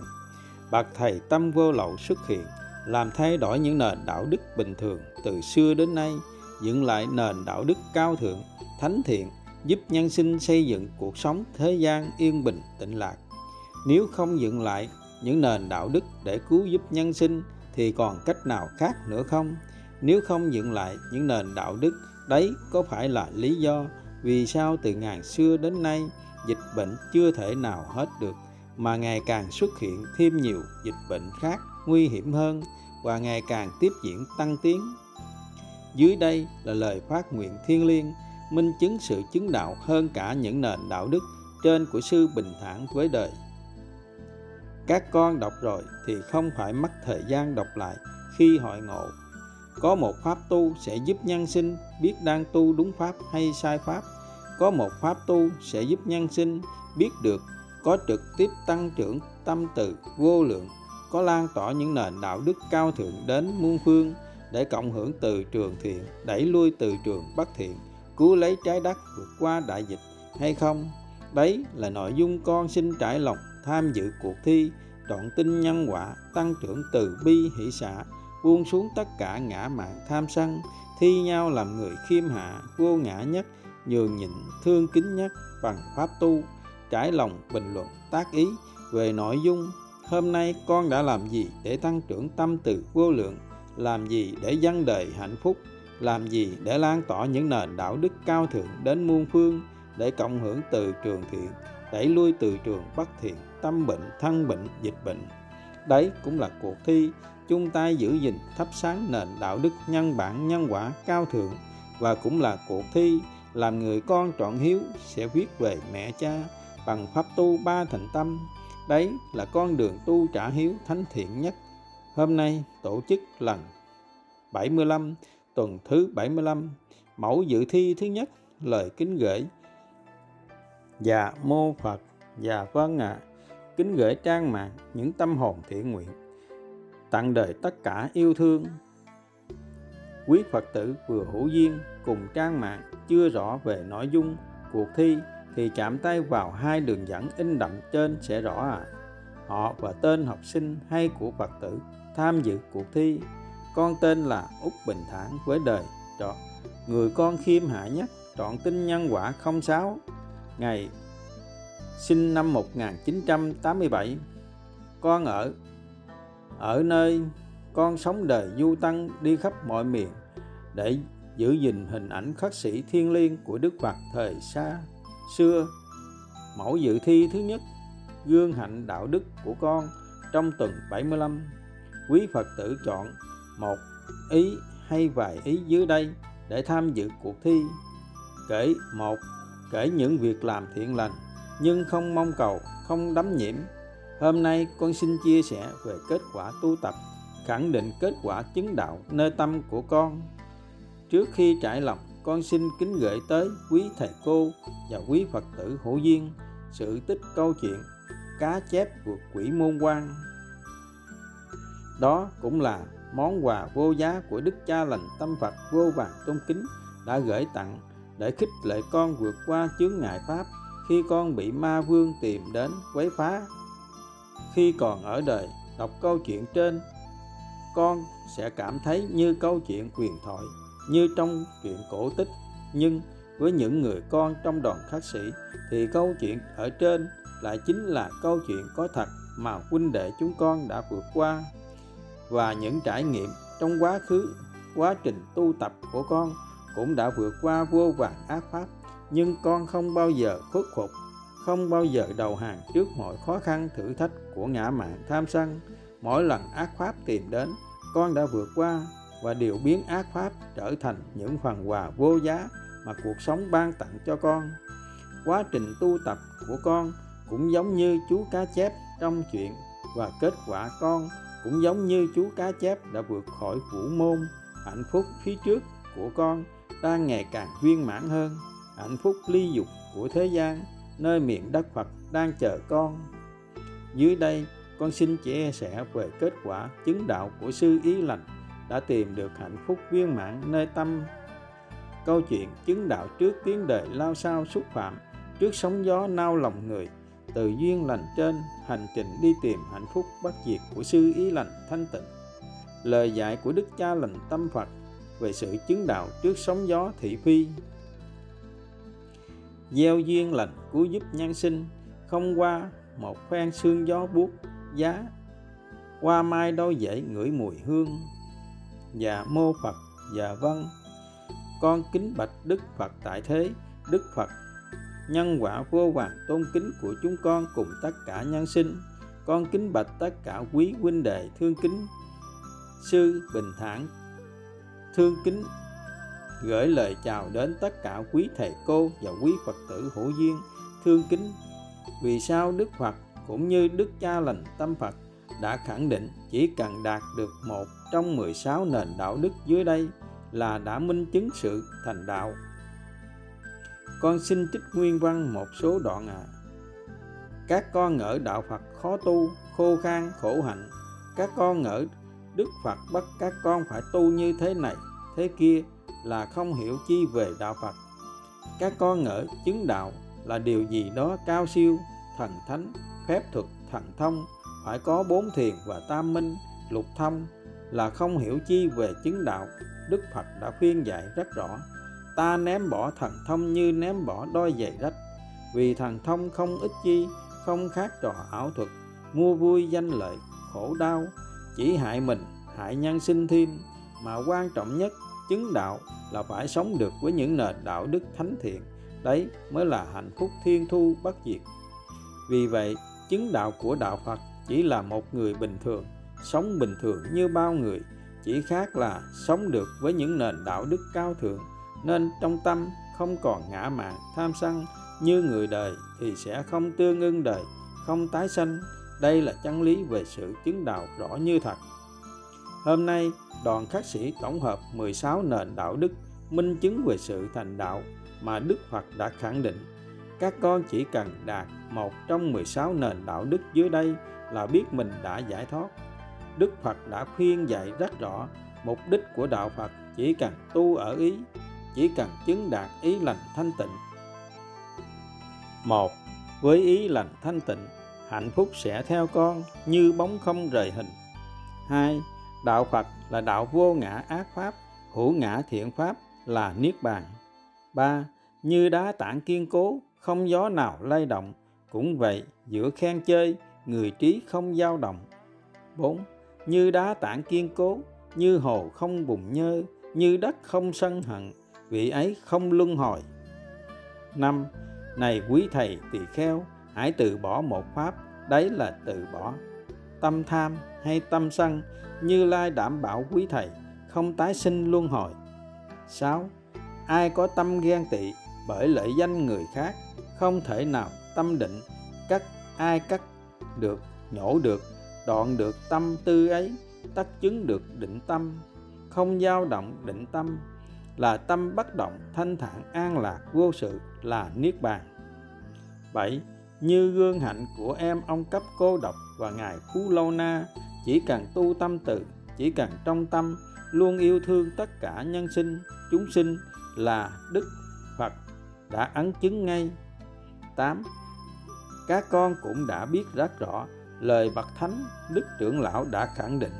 Bậc thầy tâm vô lậu xuất hiện, làm thay đổi những nền đạo đức bình thường từ xưa đến nay, dựng lại nền đạo đức cao thượng, thánh thiện, giúp nhân sinh xây dựng cuộc sống thế gian yên bình tịnh lạc. Nếu không dựng lại những nền đạo đức để cứu giúp nhân sinh thì còn cách nào khác nữa không? Nếu không dựng lại những nền đạo đức, đấy có phải là lý do vì sao từ ngàn xưa đến nay dịch bệnh chưa thể nào hết được mà ngày càng xuất hiện thêm nhiều dịch bệnh khác nguy hiểm hơn và ngày càng tiếp diễn tăng tiến. Dưới đây là lời phát nguyện thiêng liêng, minh chứng sự chứng đạo hơn cả những nền đạo đức trên của sư bình thản với đời. Các con đọc rồi thì không phải mất thời gian đọc lại khi hội ngộ có một pháp tu sẽ giúp nhân sinh biết đang tu đúng pháp hay sai pháp có một pháp tu sẽ giúp nhân sinh biết được có trực tiếp tăng trưởng tâm từ vô lượng có lan tỏa những nền đạo đức cao thượng đến muôn phương để cộng hưởng từ trường thiện, đẩy lui từ trường bất thiện, cứu lấy trái đất vượt qua đại dịch, hay không? Đấy là nội dung con xin trải lòng tham dự cuộc thi trọn tin nhân quả tăng trưởng từ bi hỷ xã, buông xuống tất cả ngã mạn tham sân, thi nhau làm người khiêm hạ, vô ngã nhất, nhường nhịn thương kính nhất bằng pháp tu, trải lòng bình luận tác ý về nội dung hôm nay con đã làm gì để tăng trưởng tâm từ vô lượng? Làm gì để dân đời hạnh phúc? Làm gì để lan tỏa những nền đạo đức cao thượng đến muôn phương? Để cộng hưởng từ trường thiện, đẩy lui từ trường bất thiện, tâm bệnh, thân bệnh, dịch bệnh. Đấy cũng là cuộc thi. Chung tay giữ gìn, thắp sáng nền đạo đức nhân bản, nhân quả cao thượng. Và cũng là cuộc thi. Làm người con trọn hiếu sẽ viết về mẹ cha bằng pháp tu ba thành tâm đấy là con đường tu trả hiếu thánh thiện nhất. Hôm nay tổ chức lần 75 tuần thứ 75 mẫu dự thi thứ nhất, lời kính gửi. Dạ mô Phật. Dạ vâng ạ. À. kính gửi trang mạng những tâm hồn thiện nguyện. Tặng đời tất cả yêu thương. Quý phật tử vừa hữu duyên cùng trang mạng chưa rõ về nội dung cuộc thi thì chạm tay vào hai đường dẫn in đậm trên sẽ rõ à. Họ và tên học sinh hay của phật tử tham dự cuộc thi. Con tên là úc bình thản với đời trọ người con khiêm hạ nhất, trọn tinh nhân quả 06 ngày sinh năm 1987 con ở ở nơi con sống đời du tăng đi khắp mọi miền để giữ gìn hình ảnh khắc sĩ thiên liêng của Đức Phật thời xa xưa. Mẫu dự thi thứ nhất, gương hạnh đạo đức của con trong tuần 75. Quý Phật tử chọn một ý hay vài ý dưới đây để tham dự cuộc thi. Kể một, kể những việc làm thiện lành nhưng không mong cầu, không đắm nhiễm Hôm nay con xin chia sẻ về kết quả tu tập, khẳng định kết quả chứng đạo nơi tâm của con. Trước khi trải lòng, con xin kính gửi tới quý thầy cô và quý Phật tử hữu duyên sự tích câu chuyện cá chép vượt quỷ môn quan. Đó cũng là món quà vô giá của đức cha lành tâm phật vô vàng tôn kính đã gửi tặng để khích lệ con vượt qua chướng ngại pháp khi con bị ma vương tìm đến quấy phá khi còn ở đời, đọc câu chuyện trên, con sẽ cảm thấy như câu chuyện huyền thoại như trong chuyện cổ tích, nhưng với những người con trong đoàn khắc sĩ, thì câu chuyện ở trên lại chính là câu chuyện có thật mà huynh đệ chúng con đã vượt qua. Và những trải nghiệm trong quá khứ, quá trình tu tập của con cũng đã vượt qua vô vàn ác pháp, nhưng con không bao giờ khuất phục, không bao giờ đầu hàng trước mọi khó khăn thử thách của ngã mạn tham sân. Mỗi lần ác pháp tìm đến, con đã vượt qua và điều biến ác pháp trở thành những phần quà vô giá mà cuộc sống ban tặng cho con. Quá trình tu tập của con cũng giống như chú cá chép trong chuyện và kết quả con cũng giống như chú cá chép đã vượt khỏi vũ môn. Hạnh phúc phía trước của con đang ngày càng viên mãn hơn. Hạnh phúc ly dục của thế gian, nơi miền đất Phật đang chờ con. Dưới đây, con xin chia sẻ về kết quả chứng đạo của sư ý lành đã tìm được hạnh phúc viên mãn nơi tâm. Câu chuyện chứng đạo trước tiếng đời lao sao xúc phạm, trước sóng gió nao lòng người, từ duyên lành trên, hành trình đi tìm hạnh phúc bất diệt của sư ý lành thanh tịnh. Lời dạy của đức cha lành tâm phật về sự chứng đạo trước sóng gió thị phi. Gieo duyên lành cứu giúp nhân sinh, không qua một phen sương gió buốt giá, qua mai đâu dễ ngửi mùi hương và mô phật và vân. Con kính bạch đức phật tại thế. Đức phật, nhân quả vô hoàng tôn kính của chúng con cùng tất cả nhân sinh. Con kính bạch tất cả quý huynh đệ thương kính. Sư bình thản, thương kính gửi lời chào đến tất cả quý thầy cô và quý phật tử hữu duyên, thương kính. Vì sao đức phật cũng như đức cha lành tâm phật đã khẳng định chỉ cần đạt được một trong 16 nền đạo đức dưới đây là đã minh chứng sự thành đạo. Con xin trích nguyên văn một số đoạn à các con ngỡ đạo phật khó tu, khô khan, khổ hạnh. Các con ngỡ đức phật bắt các con phải tu như thế này, thế kia là không hiểu chi về đạo phật. Các con ngỡ chứng đạo là điều gì đó cao siêu, thần thánh, phép thuật, thần thông phải có bốn thiền và tam minh, lục thông là không hiểu chi về chứng đạo. Đức phật đã khuyên dạy rất rõ, ta ném bỏ thần thông như ném bỏ đôi giày rách. Vì thần thông không ích chi, không khác trò ảo thuật, mua vui danh lợi, khổ đau. Chỉ hại mình, hại nhân sinh thêm. Mà quan trọng nhất, chứng đạo là phải sống được với những nền đạo đức thánh thiện. Đấy mới là hạnh phúc thiên thu bất diệt. Vì vậy, chứng đạo của đạo phật chỉ là một người bình thường, sống bình thường như bao người, chỉ khác là sống được với những nền đạo đức cao thượng, nên trong tâm không còn ngã mạn, tham sân như người đời thì sẽ không tương ưng đời, không tái sanh. Đây là chân lý về sự chứng đạo rõ như thật. Hôm nay, đoàn khắc sĩ tổng hợp 16 nền đạo đức minh chứng về sự thành đạo mà Đức Phật đã khẳng định các con chỉ cần đạt một trong 16 nền đạo đức dưới đây là biết mình đã giải thoát. Đức Phật đã khuyên dạy rất rõ, mục đích của đạo Phật chỉ cần tu ở ý, chỉ cần chứng đạt ý lành thanh tịnh. Một, với ý lành thanh tịnh, hạnh phúc sẽ theo con như bóng không rời hình. Hai, đạo phật là đạo vô ngã ác pháp, hữu ngã thiện pháp, là niết bàn. Ba, như đá tảng kiên cố không gió nào lay động. Cũng vậy, giữa khen chơi, người trí không dao động. Bốn, như đá tảng kiên cố, như hồ không bùng nhơ, như đất không sân hận, vị ấy không luân hồi. Năm, này quý thầy tỳ kheo, hãy từ bỏ một pháp, đấy là từ bỏ. Tâm tham hay tâm sân, như lai đảm bảo quý thầy, không tái sinh luân hồi. 6. Ai có tâm ghen tị bởi lợi danh người khác, không thể nào tâm định. Cắt ai cắt được, nhổ được, đoạn được tâm tư ấy tất chứng được định tâm. Không dao động định tâm là tâm bất động, thanh thản, an lạc, vô sự, là niết bàn. 7. Như gương hạnh của em, ông cấp cô độc và ngài Phú Lâu Na, chỉ cần tu tâm từ, chỉ cần trong tâm luôn yêu thương tất cả nhân sinh, chúng sinh là đức phật đã ấn chứng ngay. 8. Các con cũng đã biết rất rõ lời bậc thánh, đức trưởng lão đã khẳng định.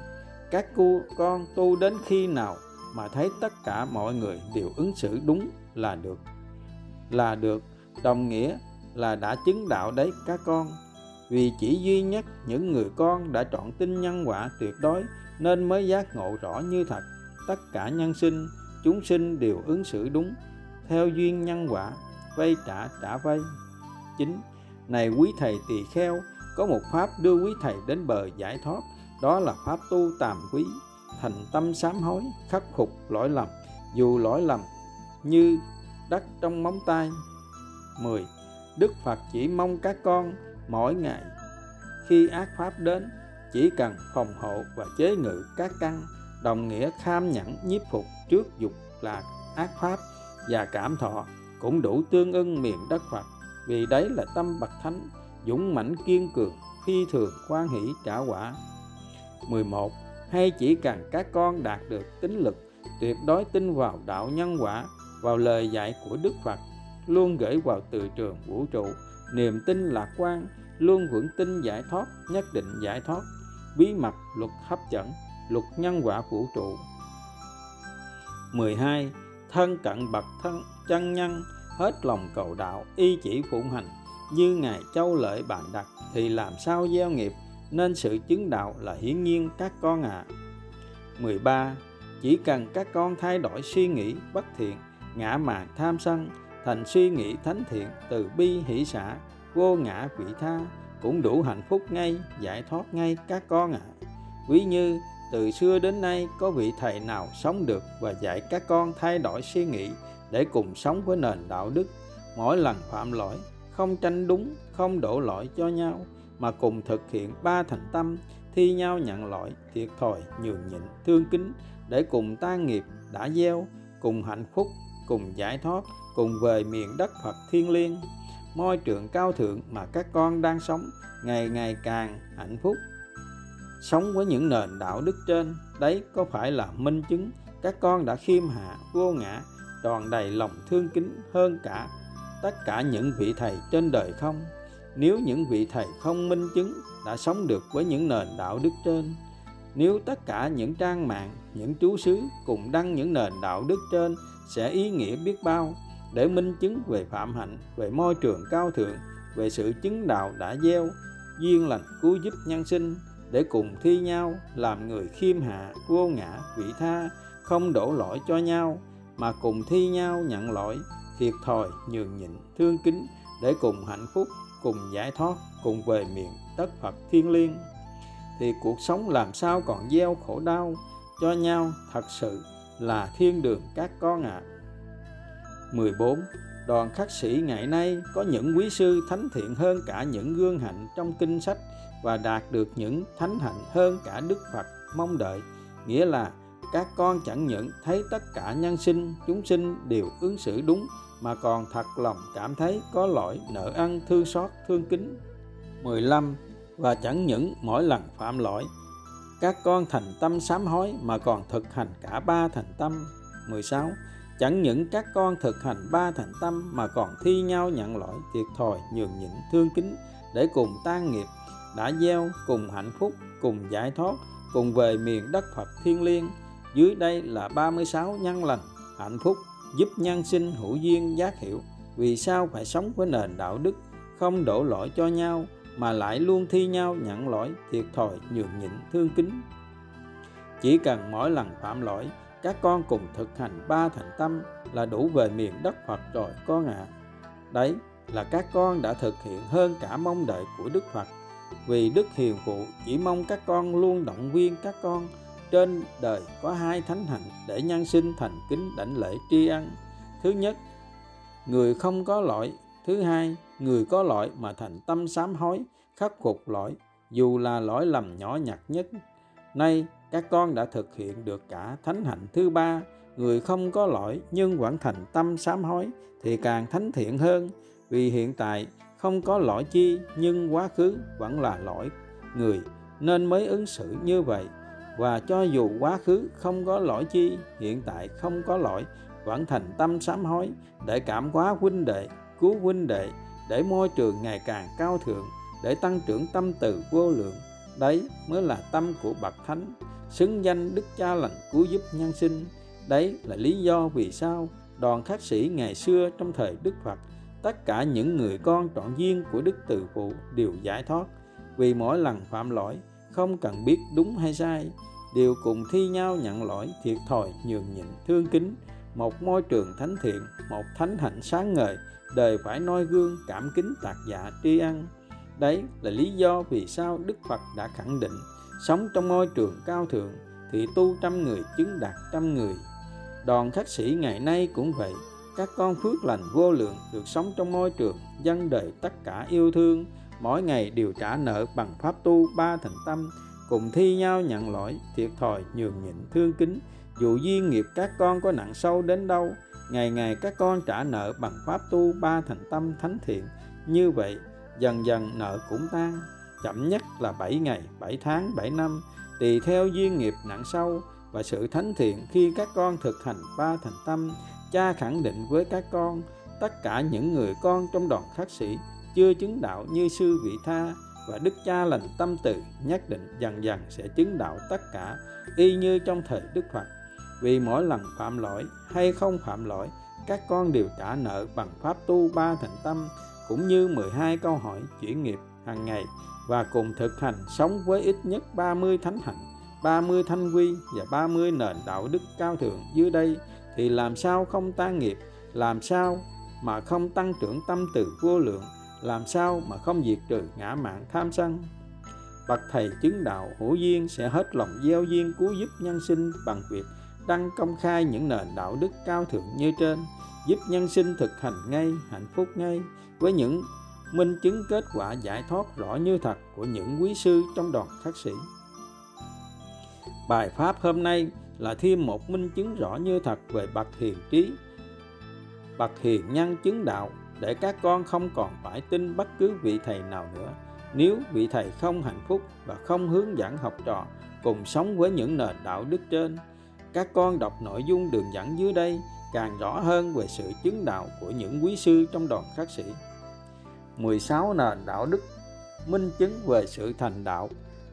Các cô con tu đến khi nào mà thấy tất cả mọi người đều ứng xử đúng là được. Là được, đồng nghĩa là đã chứng đạo đấy các con. Vì chỉ duy nhất những người con đã chọn tin nhân quả tuyệt đối nên mới giác ngộ rõ như thật. Tất cả nhân sinh, chúng sinh đều ứng xử đúng theo duyên nhân quả, vay trả trả vay. Chính, này quý thầy tỳ kheo, có một pháp đưa quý thầy đến bờ giải thoát, đó là pháp tu tàm quý. Thành tâm sám hối, khắc phục lỗi lầm, dù lỗi lầm như đất trong móng tay. 10. Đức Phật chỉ mong các con mỗi ngày khi ác pháp đến, chỉ cần phòng hộ và chế ngự các căn, đồng nghĩa kham nhẫn nhiếp phục trước dục lạc ác pháp và cảm thọ cũng đủ tương ưng miền đất Phật. Vì đấy là tâm bậc thánh, dũng mãnh kiên cường, phi thường quan hỷ trả quả. 11 hay chỉ cần các con đạt được tính lực, tuyệt đối tin vào đạo nhân quả, vào lời dạy của Đức Phật, luôn gửi vào từ trường vũ trụ. Niềm tin lạc quan, luôn vững tin giải thoát, nhất định giải thoát. Bí mật luật hấp dẫn, luật nhân quả vũ trụ. 12 thân cận bậc thân, chân nhân, hết lòng cầu đạo, y chỉ phụng hành như ngài châu lợi bạn đặt thì làm sao gieo nghiệp, nên sự chứng đạo là hiển nhiên các con ạ à. 13 chỉ cần các con thay đổi suy nghĩ bất thiện, ngã mạn tham sân, thành suy nghĩ thánh thiện từ bi hỷ xã vô ngã vị tha, cũng đủ hạnh phúc ngay, giải thoát ngay các con ạ à. ví như từ xưa đến nay, có vị thầy nào sống được và dạy các con thay đổi suy nghĩ để cùng sống với nền đạo đức? Mỗi lần phạm lỗi, không tranh đúng, không đổ lỗi cho nhau, mà cùng thực hiện ba thành tâm, thi nhau nhận lỗi, thiệt thòi, nhường nhịn, thương kính để cùng tan nghiệp đã gieo, cùng hạnh phúc, cùng giải thoát, cùng về miền đất Phật thiên liêng. Môi trường cao thượng mà các con đang sống, ngày ngày càng hạnh phúc sống với những nền đạo đức trên, đấy có phải là minh chứng các con đã khiêm hạ, vô ngã, tròn đầy lòng thương kính hơn cả tất cả những vị thầy trên đời không? Nếu những vị thầy không minh chứng đã sống được với những nền đạo đức trên, nếu tất cả những trang mạng, những chú xứ cùng đăng những nền đạo đức trên sẽ ý nghĩa biết bao để minh chứng về phạm hạnh, về môi trường cao thượng, về sự chứng đạo đã gieo, duyên lành cứu giúp nhân sinh để cùng thi nhau làm người khiêm hạ, vô ngã vị tha, không đổ lỗi cho nhau, mà cùng thi nhau nhận lỗi, thiệt thòi, nhường nhịn, thương kính, để cùng hạnh phúc, cùng giải thoát, cùng về miền đất Phật thiên liêng thì cuộc sống làm sao còn gieo khổ đau cho nhau thật sự là thiên đường các con ạ. À. 14. Đoàn khắc sĩ ngày nay có những quý sư thánh thiện hơn cả những gương hạnh trong kinh sách và đạt được những thánh hạnh hơn cả Đức Phật mong đợi, nghĩa là các con chẳng những thấy tất cả nhân sinh chúng sinh đều ứng xử đúng mà còn thật lòng cảm thấy có lỗi nợ ăn thương xót thương kính. 15 và chẳng những mỗi lần phạm lỗi các con thành tâm sám hối mà còn thực hành cả ba thành tâm. 16 chẳng những các con thực hành ba thành tâm mà còn thi nhau nhận lỗi thiệt thòi nhường nhịn thương kính để cùng tan nghiệp đã gieo cùng hạnh phúc, cùng giải thoát, cùng về miền đất Phật thiên liêng. Dưới đây là 36 nhân lành, hạnh phúc, giúp nhân sinh hữu duyên giác hiểu. Vì sao phải sống với nền đạo đức, không đổ lỗi cho nhau, mà lại luôn thi nhau nhận lỗi, thiệt thòi, nhường nhịn, thương kính? Chỉ cần mỗi lần phạm lỗi, các con cùng thực hành ba thành tâm là đủ về miền đất Phật rồi, con ạ. À. đấy là các con đã thực hiện hơn cả mong đợi của Đức Phật vì Đức Hiền Phụ chỉ mong các con luôn động viên các con. Trên đời có hai thánh hạnh để nhân sinh thành kính đảnh lễ tri ân. Thứ nhất, người không có lỗi. Thứ hai, người có lỗi mà thành tâm sám hối, khắc phục lỗi, dù là lỗi lầm nhỏ nhặt nhất. Nay, các con đã thực hiện được cả thánh hạnh thứ ba. Người không có lỗi nhưng vẫn thành tâm sám hối thì càng thánh thiện hơn. Vì hiện tại không có lỗi chi, nhưng quá khứ vẫn là lỗi, người. Nên mới ứng xử như vậy. Và cho dù quá khứ không có lỗi chi, hiện tại không có lỗi, vẫn thành tâm sám hối, để cảm hóa huynh đệ, cứu huynh đệ, để môi trường ngày càng cao thượng, để tăng trưởng tâm từ vô lượng. Đấy mới là tâm của bậc thánh. Xứng danh đức cha lành cứu giúp nhân sinh. Đấy là lý do vì sao đoàn khắc sĩ ngày xưa trong thời đức phật tất cả những người con trọn duyên của đức từ phụ đều giải thoát. Vì mỗi lần phạm lỗi, không cần biết đúng hay sai, đều cùng thi nhau nhận lỗi thiệt thòi, nhường nhịn, thương kính. Một môi trường thánh thiện, một thánh hạnh sáng ngời, đời phải noi gương, cảm kính tạc dạ tri ân. Đấy là lý do vì sao đức phật đã khẳng định, sống trong môi trường cao thượng thì tu trăm người chứng đạt trăm người. Đoàn khắc sĩ ngày nay cũng vậy các con phước lành vô lượng được sống trong môi trường dân đời tất cả yêu thương. Mỗi ngày đều trả nợ bằng pháp tu ba thành tâm. Cùng thi nhau nhận lỗi, thiệt thòi nhường nhịn thương kính. Dù duyên nghiệp các con có nặng sâu đến đâu, ngày ngày các con trả nợ bằng pháp tu ba thành tâm thánh thiện. Như vậy, dần dần nợ cũng tan. Chậm nhất là 7 ngày 7 tháng 7 năm. Tùy theo duyên nghiệp nặng sâu và sự thánh thiện khi các con thực hành ba thành tâm cha khẳng định với các con tất cả những người con trong đoàn khắc sĩ chưa chứng đạo như sư vị tha và đức cha lành tâm từ nhất định dần dần sẽ chứng đạo tất cả y như trong thời đức phật. Vì mỗi lần phạm lỗi hay không phạm lỗi các con đều trả nợ bằng pháp tu ba thành tâm cũng như 12 câu hỏi chuyển nghiệp hàng ngày và cùng thực hành sống với ít nhất 30 thánh hạnh, 30 thanh quy và 30 nền đạo đức cao thượng dưới đây thì làm sao không tan nghiệp, làm sao mà không tăng trưởng tâm từ vô lượng, làm sao mà không diệt trừ ngã mạng tham sân. Bậc thầy chứng đạo hữu duyên sẽ hết lòng gieo duyên cứu giúp nhân sinh bằng việc đăng công khai những nền đạo đức cao thượng như trên, giúp nhân sinh thực hành ngay, hạnh phúc ngay với những minh chứng kết quả giải thoát rõ như thật của những quý sư trong đoàn khắc sĩ. Bài pháp hôm nay là thêm một minh chứng rõ như thật về bậc hiền trí, bậc hiền nhân chứng đạo để các con không còn phải tin bất cứ vị thầy nào nữa. Nếu vị thầy không hạnh phúc và không hướng dẫn học trò cùng sống với những nền đạo đức trên, các con đọc nội dung đường dẫn dưới đây càng rõ hơn về sự chứng đạo của những quý sư trong đoàn khắc sĩ. 16 nền đạo đức minh chứng về sự thành đạo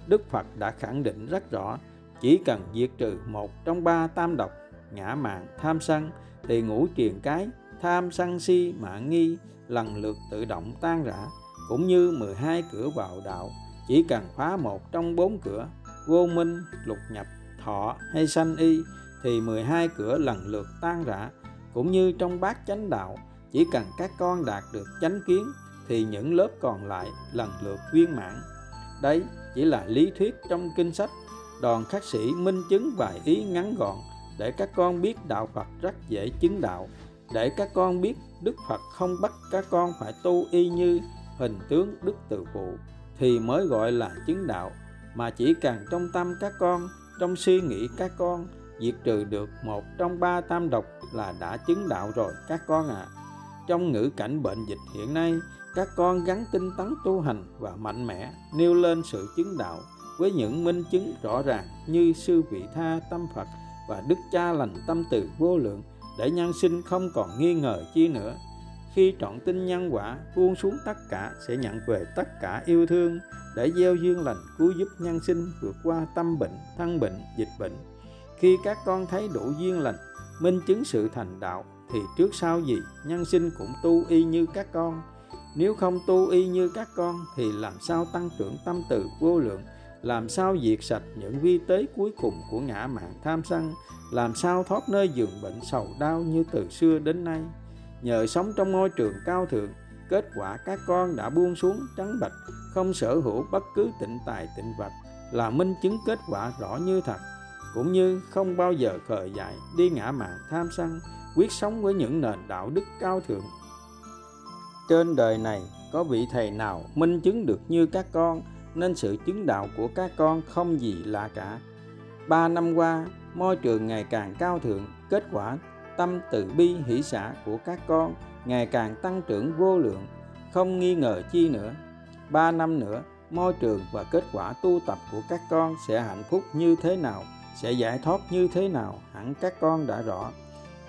Đức Phật đã khẳng định rất rõ chỉ cần diệt trừ một trong ba tam độc, ngã mạng, tham sân, thì ngũ triền cái, tham sân si, mạng nghi, lần lượt tự động tan rã, cũng như 12 cửa vào đạo. Chỉ cần phá một trong bốn cửa, vô minh, lục nhập, thọ hay sanh y, thì 12 cửa lần lượt tan rã. Cũng như trong bát chánh đạo, chỉ cần các con đạt được chánh kiến, thì những lớp còn lại lần lượt viên mãn. Đấy chỉ là lý thuyết trong kinh sách đoàn khắc sĩ minh chứng vài ý ngắn gọn để các con biết đạo Phật rất dễ chứng đạo, để các con biết Đức Phật không bắt các con phải tu y như hình tướng Đức Từ Phụ thì mới gọi là chứng đạo mà chỉ cần trong tâm các con, trong suy nghĩ các con, diệt trừ được một trong ba tam độc là đã chứng đạo rồi các con ạ à. trong ngữ cảnh bệnh dịch hiện nay, các con gắn tinh tấn tu hành và mạnh mẽ nêu lên sự chứng đạo với những minh chứng rõ ràng như sư vị tha tâm Phật và đức cha lành tâm từ vô lượng để nhân sinh không còn nghi ngờ chi nữa. Khi trọn tin nhân quả buông xuống tất cả sẽ nhận về tất cả yêu thương để gieo duyên lành cứu giúp nhân sinh vượt qua tâm bệnh, thân bệnh, dịch bệnh. Khi các con thấy đủ duyên lành, minh chứng sự thành đạo thì trước sau gì nhân sinh cũng tu y như các con. Nếu không tu y như các con thì làm sao tăng trưởng tâm từ vô lượng? Làm sao diệt sạch những vi tế cuối cùng của ngã mạng tham sân? Làm sao thoát nơi giường bệnh sầu đau như từ xưa đến nay? Nhờ sống trong môi trường cao thượng, kết quả các con đã buông xuống trắng bạch, không sở hữu bất cứ tịnh tài tịnh vật, là minh chứng kết quả rõ như thật. Cũng như không bao giờ khờ dại đi ngã mạng tham sân, quyết sống với những nền đạo đức cao thượng. Trên đời này có vị thầy nào minh chứng được như các con? Nên sự chứng đạo của các con không gì lạ cả. Ba năm qua, môi trường ngày càng cao thượng, kết quả tâm từ bi hỷ xã của các con ngày càng tăng trưởng vô lượng, không nghi ngờ chi nữa. Ba năm nữa, môi trường và kết quả tu tập của các con sẽ hạnh phúc như thế nào, sẽ giải thoát như thế nào, hẳn các con đã rõ.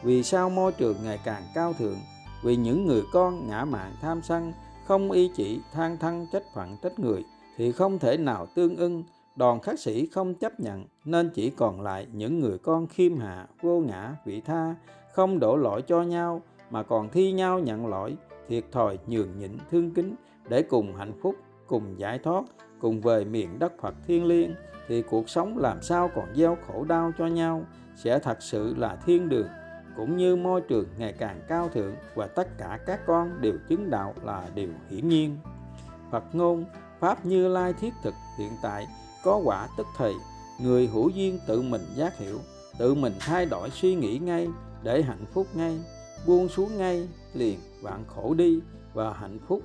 Vì sao môi trường ngày càng cao thượng? Vì những người con ngã mạng tham sân, không y chỉ than thân trách phận trách người thì không thể nào tương ưng. Đoàn khắc sĩ không chấp nhận, nên chỉ còn lại những người con khiêm hạ, vô ngã, vị tha, không đổ lỗi cho nhau, mà còn thi nhau nhận lỗi, thiệt thòi nhường nhịn thương kính, để cùng hạnh phúc, cùng giải thoát, cùng về miền đất Phật thiên liêng. Thì cuộc sống làm sao còn gieo khổ đau cho nhau, sẽ thật sự là thiên đường. Cũng như môi trường ngày càng cao thượng và tất cả các con đều chứng đạo là điều hiển nhiên. Phật ngôn Pháp Như Lai thiết thực hiện tại, có quả tức thời người hữu duyên tự mình giác hiểu, tự mình thay đổi suy nghĩ ngay để hạnh phúc ngay, buông xuống ngay liền vạn khổ đi và hạnh phúc.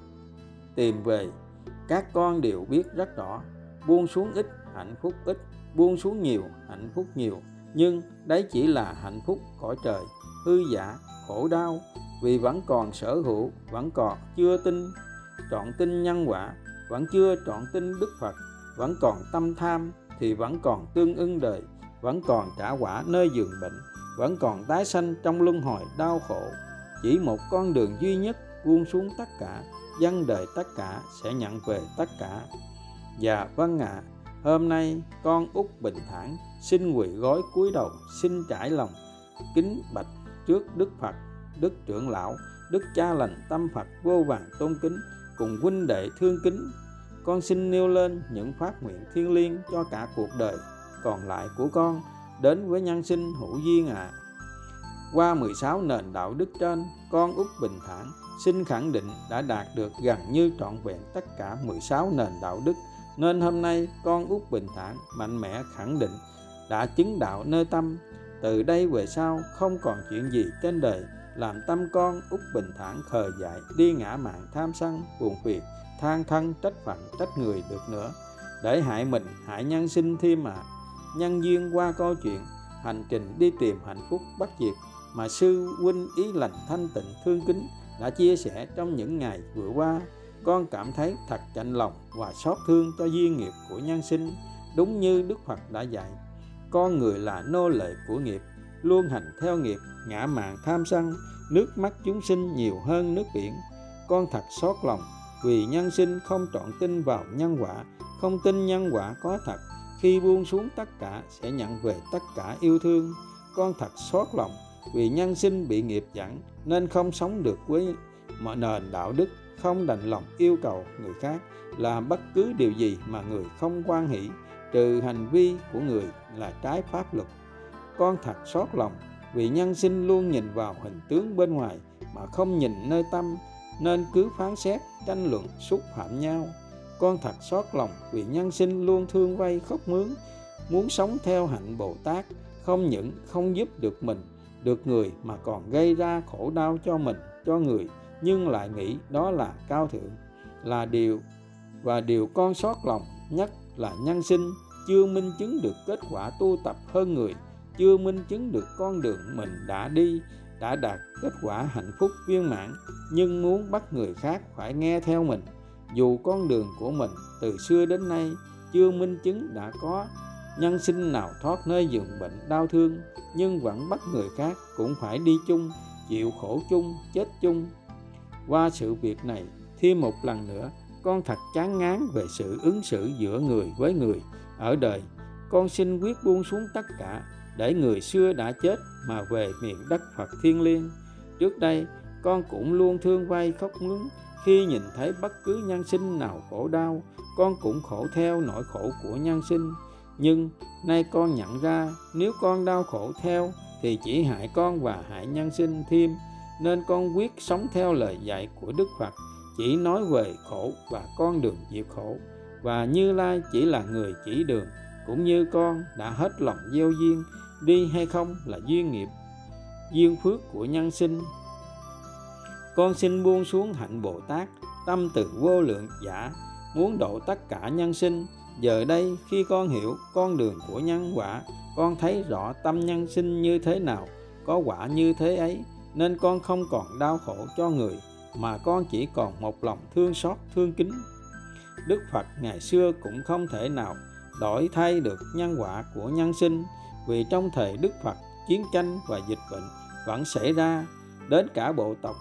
Tìm về, các con đều biết rất rõ, buông xuống ít hạnh phúc ít, buông xuống nhiều hạnh phúc nhiều, nhưng đấy chỉ là hạnh phúc cõi trời, hư giả, khổ đau, vì vẫn còn sở hữu, vẫn còn chưa tin trọn tin nhân quả vẫn chưa trọn tin đức phật vẫn còn tâm tham thì vẫn còn tương ưng đời vẫn còn trả quả nơi giường bệnh vẫn còn tái sanh trong luân hồi đau khổ. Chỉ một con đường duy nhất buông xuống tất cả dân đời tất cả sẽ nhận về tất cả. Và vâng ạ à, hôm nay con út bình thản xin quỳ gối cúi đầu xin trải lòng kính bạch trước đức phật đức trưởng lão đức cha lành tâm phật vô vàng tôn kính cùng huynh đệ thương kính, con xin nêu lên những phát nguyện thiêng liêng cho cả cuộc đời còn lại của con đến với nhân sinh hữu duyên ạ. À. qua 16 nền đạo đức trên, con út bình thản xin khẳng định đã đạt được gần như trọn vẹn tất cả 16 nền đạo đức. Nên hôm nay, con út bình thản mạnh mẽ khẳng định đã chứng đạo nơi tâm. Từ đây về sau, không còn chuyện gì trên đời làm tâm con út bình thản khờ dại, đi ngã mạng tham sân, buồn phiền, than thân, trách phận, trách người được nữa. Để hại mình, hại nhân sinh thêm mà. Nhân duyên qua câu chuyện, hành trình đi tìm hạnh phúc bất diệt mà sư huynh ý lành thanh tịnh thương kính đã chia sẻ trong những ngày vừa qua. Con cảm thấy thật chạnh lòng và xót thương cho duyên nghiệp của nhân sinh, đúng như đức phật đã dạy. Con người là nô lệ của nghiệp luôn hành theo nghiệp, ngã mạn tham sân, nước mắt chúng sinh nhiều hơn nước biển. Con thật xót lòng, vì nhân sinh không trọn tin vào nhân quả, không tin nhân quả có thật. Khi buông xuống tất cả, sẽ nhận về tất cả yêu thương. Con thật xót lòng, vì nhân sinh bị nghiệp dẫn nên không sống được với mọi nền đạo đức, không đành lòng yêu cầu người khác làm bất cứ điều gì mà người không quan hỷ. Trừ hành vi của người là trái pháp luật con thật xót lòng vì nhân sinh luôn nhìn vào hình tướng bên ngoài mà không nhìn nơi tâm, nên cứ phán xét, tranh luận, xúc phạm nhau. Con thật xót lòng vì nhân sinh luôn thương vay khóc mướn, muốn sống theo hạnh bồ tát, không những không giúp được mình, được người mà còn gây ra khổ đau cho mình, cho người, nhưng lại nghĩ đó là cao thượng. Là điều, và điều con xót lòng nhất là nhân sinh chưa minh chứng được kết quả tu tập hơn người chưa minh chứng được con đường mình đã đi, đã đạt kết quả hạnh phúc viên mãn, nhưng muốn bắt người khác phải nghe theo mình. Dù con đường của mình từ xưa đến nay chưa minh chứng đã có, nhân sinh nào thoát nơi giường bệnh đau thương, nhưng vẫn bắt người khác cũng phải đi chung, chịu khổ chung, chết chung. Qua sự việc này, thêm một lần nữa, con thật chán ngán về sự ứng xử giữa người với người. Ở đời, con xin quyết buông xuống tất cả để người xưa đã chết mà về miền đất Phật thiên liêng. Trước đây, con cũng luôn thương vay khóc mướn khi nhìn thấy bất cứ nhân sinh nào khổ đau, con cũng khổ theo nỗi khổ của nhân sinh. Nhưng nay con nhận ra nếu con đau khổ theo thì chỉ hại con và hại nhân sinh thêm, nên con quyết sống theo lời dạy của Đức Phật, chỉ nói về khổ và con đường diệt khổ. Và Như Lai chỉ là người chỉ đường, cũng như con đã hết lòng gieo duyên đi hay không là duyên nghiệp, duyên phước của nhân sinh. Con xin buông xuống hạnh bồ tát tâm từ vô lượng, giả, muốn độ tất cả nhân sinh. Giờ đây khi con hiểu con đường của nhân quả, con thấy rõ tâm nhân sinh như thế nào, có quả như thế ấy, nên con không còn đau khổ cho người, mà con chỉ còn một lòng thương xót, thương kính. Đức phật ngày xưa cũng không thể nào đổi thay được nhân quả của nhân sinh vì trong thời đức phật, chiến tranh và dịch bệnh vẫn xảy ra, đến cả bộ tộc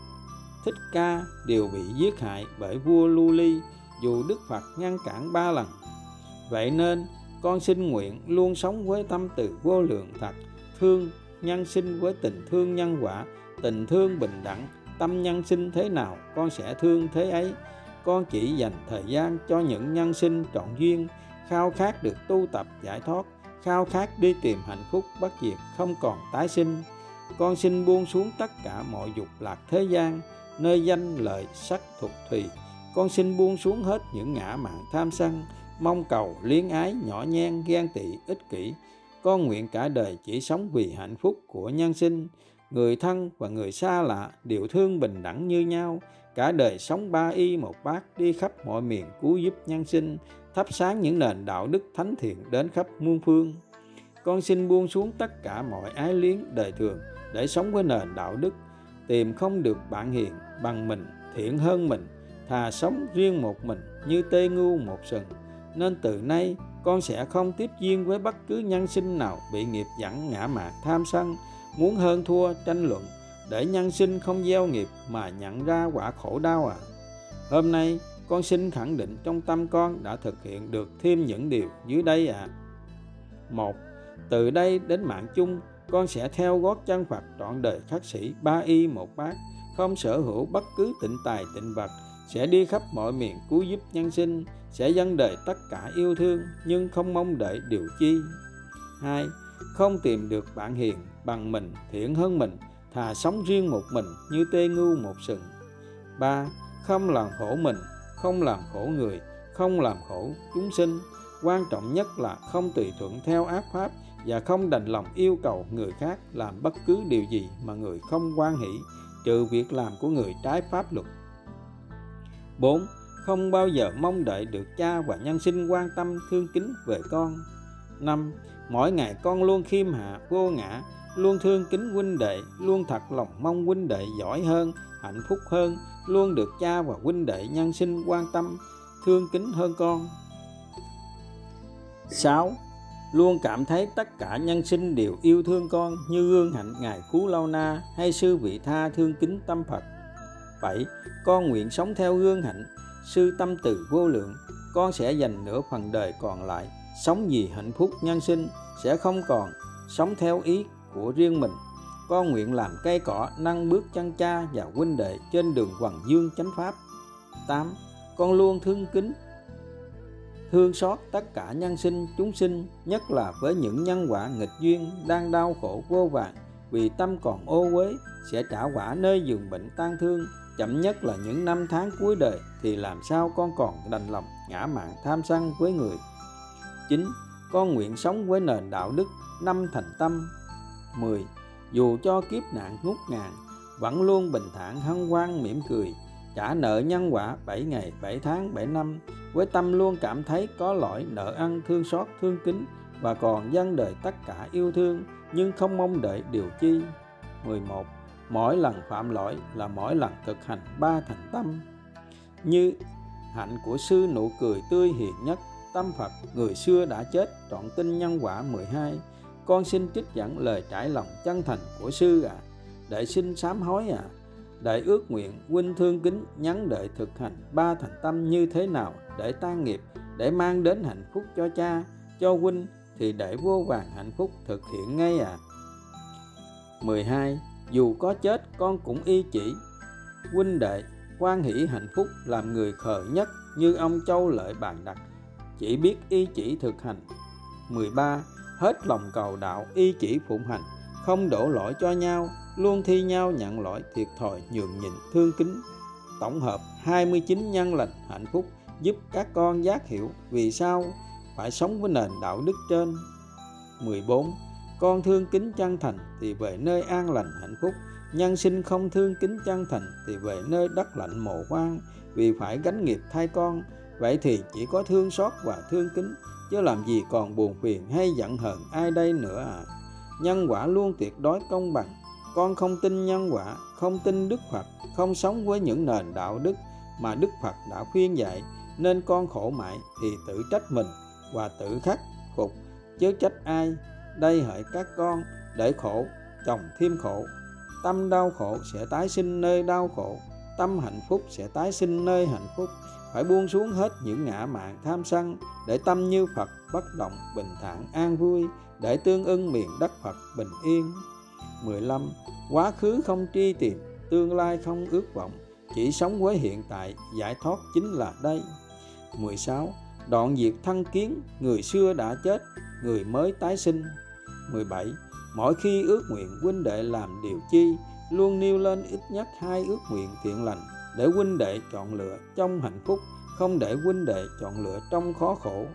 thích ca đều bị giết hại bởi vua lưu ly dù đức phật ngăn cản ba lần. Vậy nên, con xin nguyện luôn sống với tâm từ vô lượng thật, thương nhân sinh với tình thương nhân quả, tình thương bình đẳng, tâm nhân sinh thế nào con sẽ thương thế ấy. Con chỉ dành thời gian cho những nhân sinh trọn duyên, khao khát được tu tập, giải thoát khao khát đi tìm hạnh phúc bất diệt không còn tái sinh. Con xin buông xuống tất cả mọi dục lạc thế gian, nơi danh lợi sắc thuộc thùy. Con xin buông xuống hết những ngã mạn tham sân, mong cầu liên ái nhỏ nhen ghen tị ích kỷ. Con nguyện cả đời chỉ sống vì hạnh phúc của nhân sinh. Người thân và người xa lạ đều thương bình đẳng như nhau. Cả đời sống ba y một bát đi khắp mọi miền cứu giúp nhân sinh thắp sáng những nền đạo đức thánh thiện đến khắp muôn phương. Con xin buông xuống tất cả mọi ái liếng đời thường để sống với nền đạo đức, tìm không được bạn hiền, bằng mình, thiện hơn mình, thà sống riêng một mình như tê ngu một sừng. Nên từ nay, con sẽ không tiếp duyên với bất cứ nhân sinh nào bị nghiệp dẫn ngã mạn tham sân, muốn hơn thua tranh luận, để nhân sinh không gieo nghiệp mà nhận ra quả khổ đau à. Hôm nay con xin khẳng định trong tâm con đã thực hiện được thêm những điều dưới đây ạ à. một, từ đây đến mạng chung, con sẽ theo gót chân Phật trọn đời khắc sĩ ba y một bát, không sở hữu bất cứ tịnh tài, tịnh vật, sẽ đi khắp mọi miền cứu giúp nhân sinh, sẽ dâng đời tất cả yêu thương nhưng không mong đợi điều chi hai, không tìm được bạn hiền, bằng mình, thiện hơn mình, thà sống riêng một mình như tê ngu một sừng ba, không làm khổ mình không làm khổ người, không làm khổ chúng sinh quan trọng nhất là không tùy thuận theo ác pháp và không đành lòng yêu cầu người khác làm bất cứ điều gì mà người không quan hỷ, trừ việc làm của người trái pháp luật 4. Không bao giờ mong đợi được cha và nhân sinh quan tâm, thương kính về con 5. Mỗi ngày con luôn khiêm hạ, vô ngã, luôn thương kính huynh đệ, luôn thật lòng mong huynh đệ giỏi hơn, hạnh phúc hơn luôn được cha và huynh đệ nhân sinh quan tâm thương kính hơn con 6 luôn cảm thấy tất cả nhân sinh đều yêu thương con như gương hạnh ngài Cú Lao Na hay sư vị tha thương kính tâm Phật. 7. Con nguyện sống theo gương hạnh sư tâm từ vô lượng, con sẽ dành nửa phần đời còn lại sống vì hạnh phúc nhân sinh sẽ không còn sống theo ý của riêng mình. Con nguyện làm cây cỏ, nâng bước chân cha và huynh đệ trên đường hoàng dương chánh pháp. 8. Con luôn thương kính, thương xót tất cả nhân sinh, chúng sinh, nhất là với những nhân quả nghịch duyên đang đau khổ vô vàn vì tâm còn ô uế, sẽ trả quả nơi giường bệnh tan thương chậm nhất là những năm tháng cuối đời, thì làm sao con còn đành lòng ngã mạng tham sân với người chính con nguyện sống với nền đạo đức, năm thành tâm 10. Dù cho kiếp nạn ngút ngàn, vẫn luôn bình thản hân hoan, mỉm cười, trả nợ nhân quả 7 ngày 7 tháng 7 năm, với tâm luôn cảm thấy có lỗi, nợ ăn, thương xót, thương kính, và còn dân đời tất cả yêu thương, nhưng không mong đợi điều chi. 11 mỗi lần phạm lỗi là mỗi lần thực hành ba thành tâm. Như hạnh của sư nụ cười tươi hiền nhất, tâm Phật, người xưa đã chết, trọn tinh nhân quả 12 con xin trích dẫn lời trải lòng chân thành của sư ạ. À. để xin sám hối ạ. À đệ ước nguyện, huynh thương kính, nhắn đợi thực hành ba thành tâm như thế nào để tan nghiệp, để mang đến hạnh phúc cho cha, cho huynh, thì để vô vàng hạnh phúc thực hiện ngay à 12 dù có chết, con cũng y chỉ. Huynh đệ, quan hỷ hạnh phúc làm người khờ nhất như ông châu lợi bàn đặt, chỉ biết y chỉ thực hành. 13 hết lòng cầu đạo, y chỉ phụng hành, không đổ lỗi cho nhau, luôn thi nhau nhận lỗi, thiệt thòi, nhường nhịn, thương kính. Tổng hợp 29 nhân lành hạnh phúc, giúp các con giác hiểu vì sao phải sống với nền đạo đức trên. 14 con thương kính chân thành thì về nơi an lành hạnh phúc. Nhân sinh không thương kính chân thành thì về nơi đất lạnh mồ hoang, vì phải gánh nghiệp thay con. Vậy thì chỉ có thương xót và thương kính chứ làm gì còn buồn phiền hay giận hờn ai đây nữa à? Nhân quả luôn tuyệt đối công bằng. Con không tin nhân quả, không tin đức phật, không sống với những nền đạo đức mà đức phật đã khuyên dạy, nên con khổ mãi thì tự trách mình và tự khắc phục. Chứ trách ai? Đây hỡi các con, để khổ, chồng thêm khổ. Tâm đau khổ sẽ tái sinh nơi đau khổ, tâm hạnh phúc sẽ tái sinh nơi hạnh phúc phải buông xuống hết những ngã mạn tham sân để tâm như Phật bất động bình thản an vui, để tương ưng miền đất Phật bình yên. 15 quá khứ không tri tìm, tương lai không ước vọng, chỉ sống với hiện tại, giải thoát chính là đây. 16 đoạn diệt thân kiến, người xưa đã chết, người mới tái sinh. 17 mỗi khi ước nguyện huynh đệ làm điều chi, luôn nêu lên ít nhất hai ước nguyện thiện lành để huynh đệ chọn lựa trong hạnh phúc, không để huynh đệ chọn lựa trong khó khổ.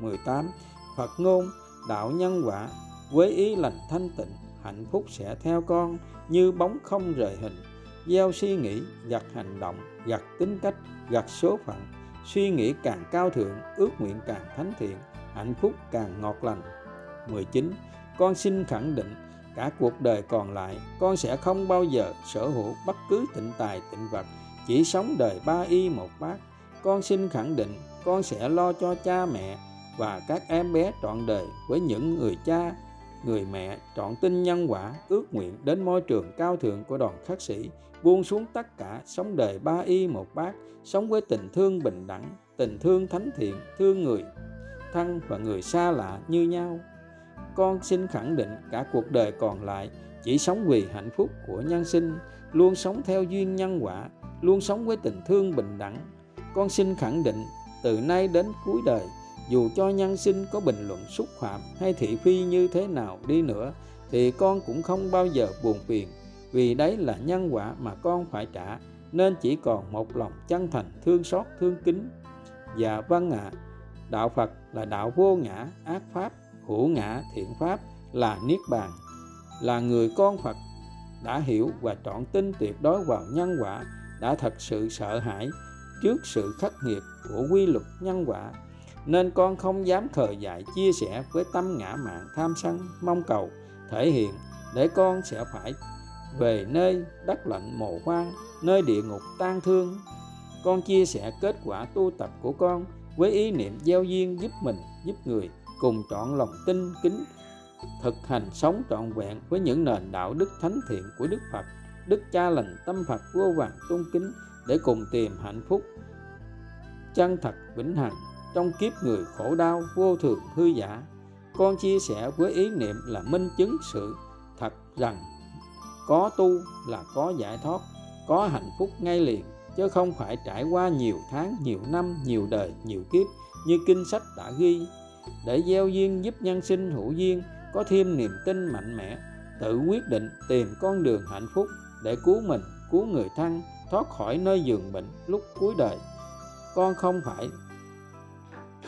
18 Phật ngôn, đạo nhân quả với ý lành thanh tịnh, hạnh phúc sẽ theo con, như bóng không rời hình. Gieo suy nghĩ, gặt hành động, gặt tính cách, gặt số phận. Suy nghĩ càng cao thượng, ước nguyện càng thánh thiện, hạnh phúc càng ngọt lành. 19 con xin khẳng định, cả cuộc đời còn lại, con sẽ không bao giờ sở hữu bất cứ tịnh tài tịnh vật chỉ sống đời ba y một bát. Con xin khẳng định, con sẽ lo cho cha mẹ và các em bé trọn đời với những người cha, người mẹ trọn tin nhân quả, ước nguyện đến môi trường cao thượng của đoàn khắc sĩ, buông xuống tất cả sống đời ba y một bát, sống với tình thương bình đẳng, tình thương thánh thiện, thương người thân và người xa lạ như nhau. Con xin khẳng định cả cuộc đời còn lại chỉ sống vì hạnh phúc của nhân sinh, luôn sống theo duyên nhân quả luôn sống với tình thương bình đẳng. Con xin khẳng định từ nay đến cuối đời dù cho nhân sinh có bình luận xúc phạm hay thị phi như thế nào đi nữa thì con cũng không bao giờ buồn phiền. Vì đấy là nhân quả mà con phải trả nên chỉ còn một lòng chân thành thương xót thương kính. Và vâng ạ. À, đạo phật là đạo vô ngã ác pháp hữu ngã thiện pháp là niết bàn. Là người con phật đã hiểu và trọn tin tuyệt đối vào nhân quả đã thật sự sợ hãi trước sự khắc nghiệt của quy luật nhân quả nên con không dám khờ dại chia sẻ với tâm ngã mạn tham sân mong cầu thể hiện để con sẽ phải về nơi đất lạnh mồ hoang nơi địa ngục tan thương. Con chia sẻ kết quả tu tập của con với ý niệm gieo duyên giúp mình giúp người cùng trọn lòng tin kính thực hành sống trọn vẹn với những nền đạo đức thánh thiện của Đức Phật, Đức Cha lành tâm Phật vô vàng tôn kính để cùng tìm hạnh phúc chân thật vĩnh hằng trong kiếp người khổ đau vô thường hư giả. Con chia sẻ với ý niệm là minh chứng sự thật rằng có tu là có giải thoát, có hạnh phúc ngay liền chứ không phải trải qua nhiều tháng, nhiều năm, nhiều đời, nhiều kiếp như kinh sách đã ghi để gieo duyên giúp nhân sinh hữu duyên có thêm niềm tin mạnh mẽ tự quyết định tìm con đường hạnh phúc để cứu mình, cứu người thân, thoát khỏi nơi giường bệnh lúc cuối đời. Con không phải,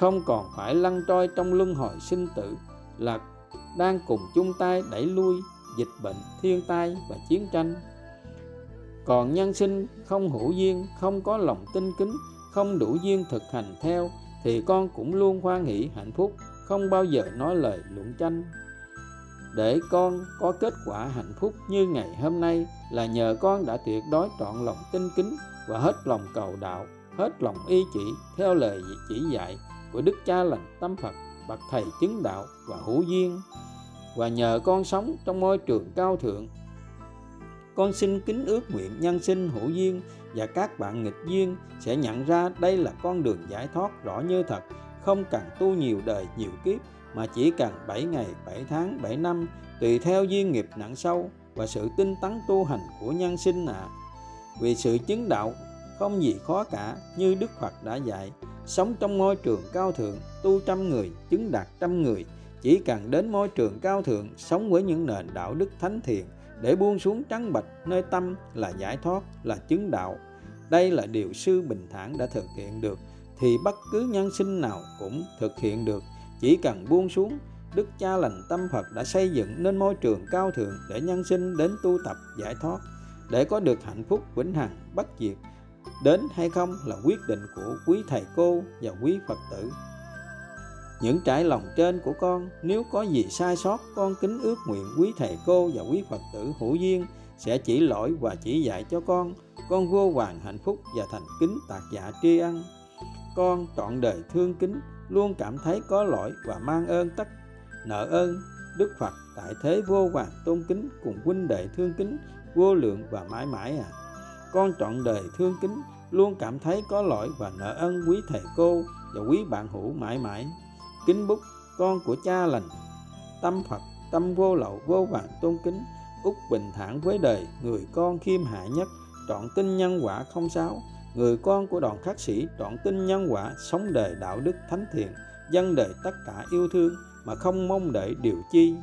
không còn phải lăn trôi trong luân hồi sinh tử, là đang cùng chung tay đẩy lui dịch bệnh, thiên tai và chiến tranh. Còn nhân sinh không hữu duyên, không có lòng tin kính, không đủ duyên thực hành theo, thì con cũng luôn hoan hỷ hạnh phúc, không bao giờ nói lời luận tranh để con có kết quả hạnh phúc như ngày hôm nay là nhờ con đã tuyệt đối trọn lòng tin kính và hết lòng cầu đạo, hết lòng y chỉ theo lời chỉ dạy của đức cha lành tâm phật, bậc thầy chứng đạo và hữu duyên. Và nhờ con sống trong môi trường cao thượng, con xin kính ước nguyện nhân sinh hữu duyên và các bạn nghịch duyên sẽ nhận ra đây là con đường giải thoát rõ như thật, không cần tu nhiều đời nhiều kiếp mà chỉ cần 7 ngày, 7 tháng, 7 năm tùy theo duyên nghiệp nặng sâu và sự tinh tấn tu hành của nhân sinh ạ. À. Vì sự chứng đạo không gì khó cả như Đức Phật đã dạy, sống trong môi trường cao thượng, tu trăm người, chứng đạt trăm người, chỉ cần đến môi trường cao thượng, sống với những nền đạo đức thánh thiện, để buông xuống trắng bạch nơi tâm là giải thoát, là chứng đạo. Đây là điều sư bình thản đã thực hiện được, thì bất cứ nhân sinh nào cũng thực hiện được, chỉ cần buông xuống. Đức cha lành tâm Phật đã xây dựng nên môi trường cao thượng để nhân sinh đến tu tập giải thoát, để có được hạnh phúc vĩnh hằng bất diệt. Đến hay không là quyết định của quý thầy cô và quý phật tử. Những trải lòng trên của con nếu có gì sai sót con kính ước nguyện quý thầy cô và quý phật tử hữu duyên sẽ chỉ lỗi và chỉ dạy cho con. Con vô hoàng hạnh phúc và thành kính tạc dạ tri ân. Con trọn đời thương kính luôn cảm thấy có lỗi và mang ơn tất, nợ ơn Đức Phật tại thế vô vàng tôn kính cùng huynh đệ thương kính, vô lượng và mãi mãi à. Con trọn đời thương kính, luôn cảm thấy có lỗi và nợ ơn quý thầy cô và quý bạn hữu mãi mãi. Kính bút, con của cha lành, tâm Phật, tâm vô lậu, vô vàng tôn kính út bình thản với đời người con khiêm hạ nhất, trọn tin nhân quả không sáo người con của đoàn khắc sĩ trọn tin nhân quả sống đời đạo đức thánh thiện dân đời tất cả yêu thương mà không mong đợi điều chi.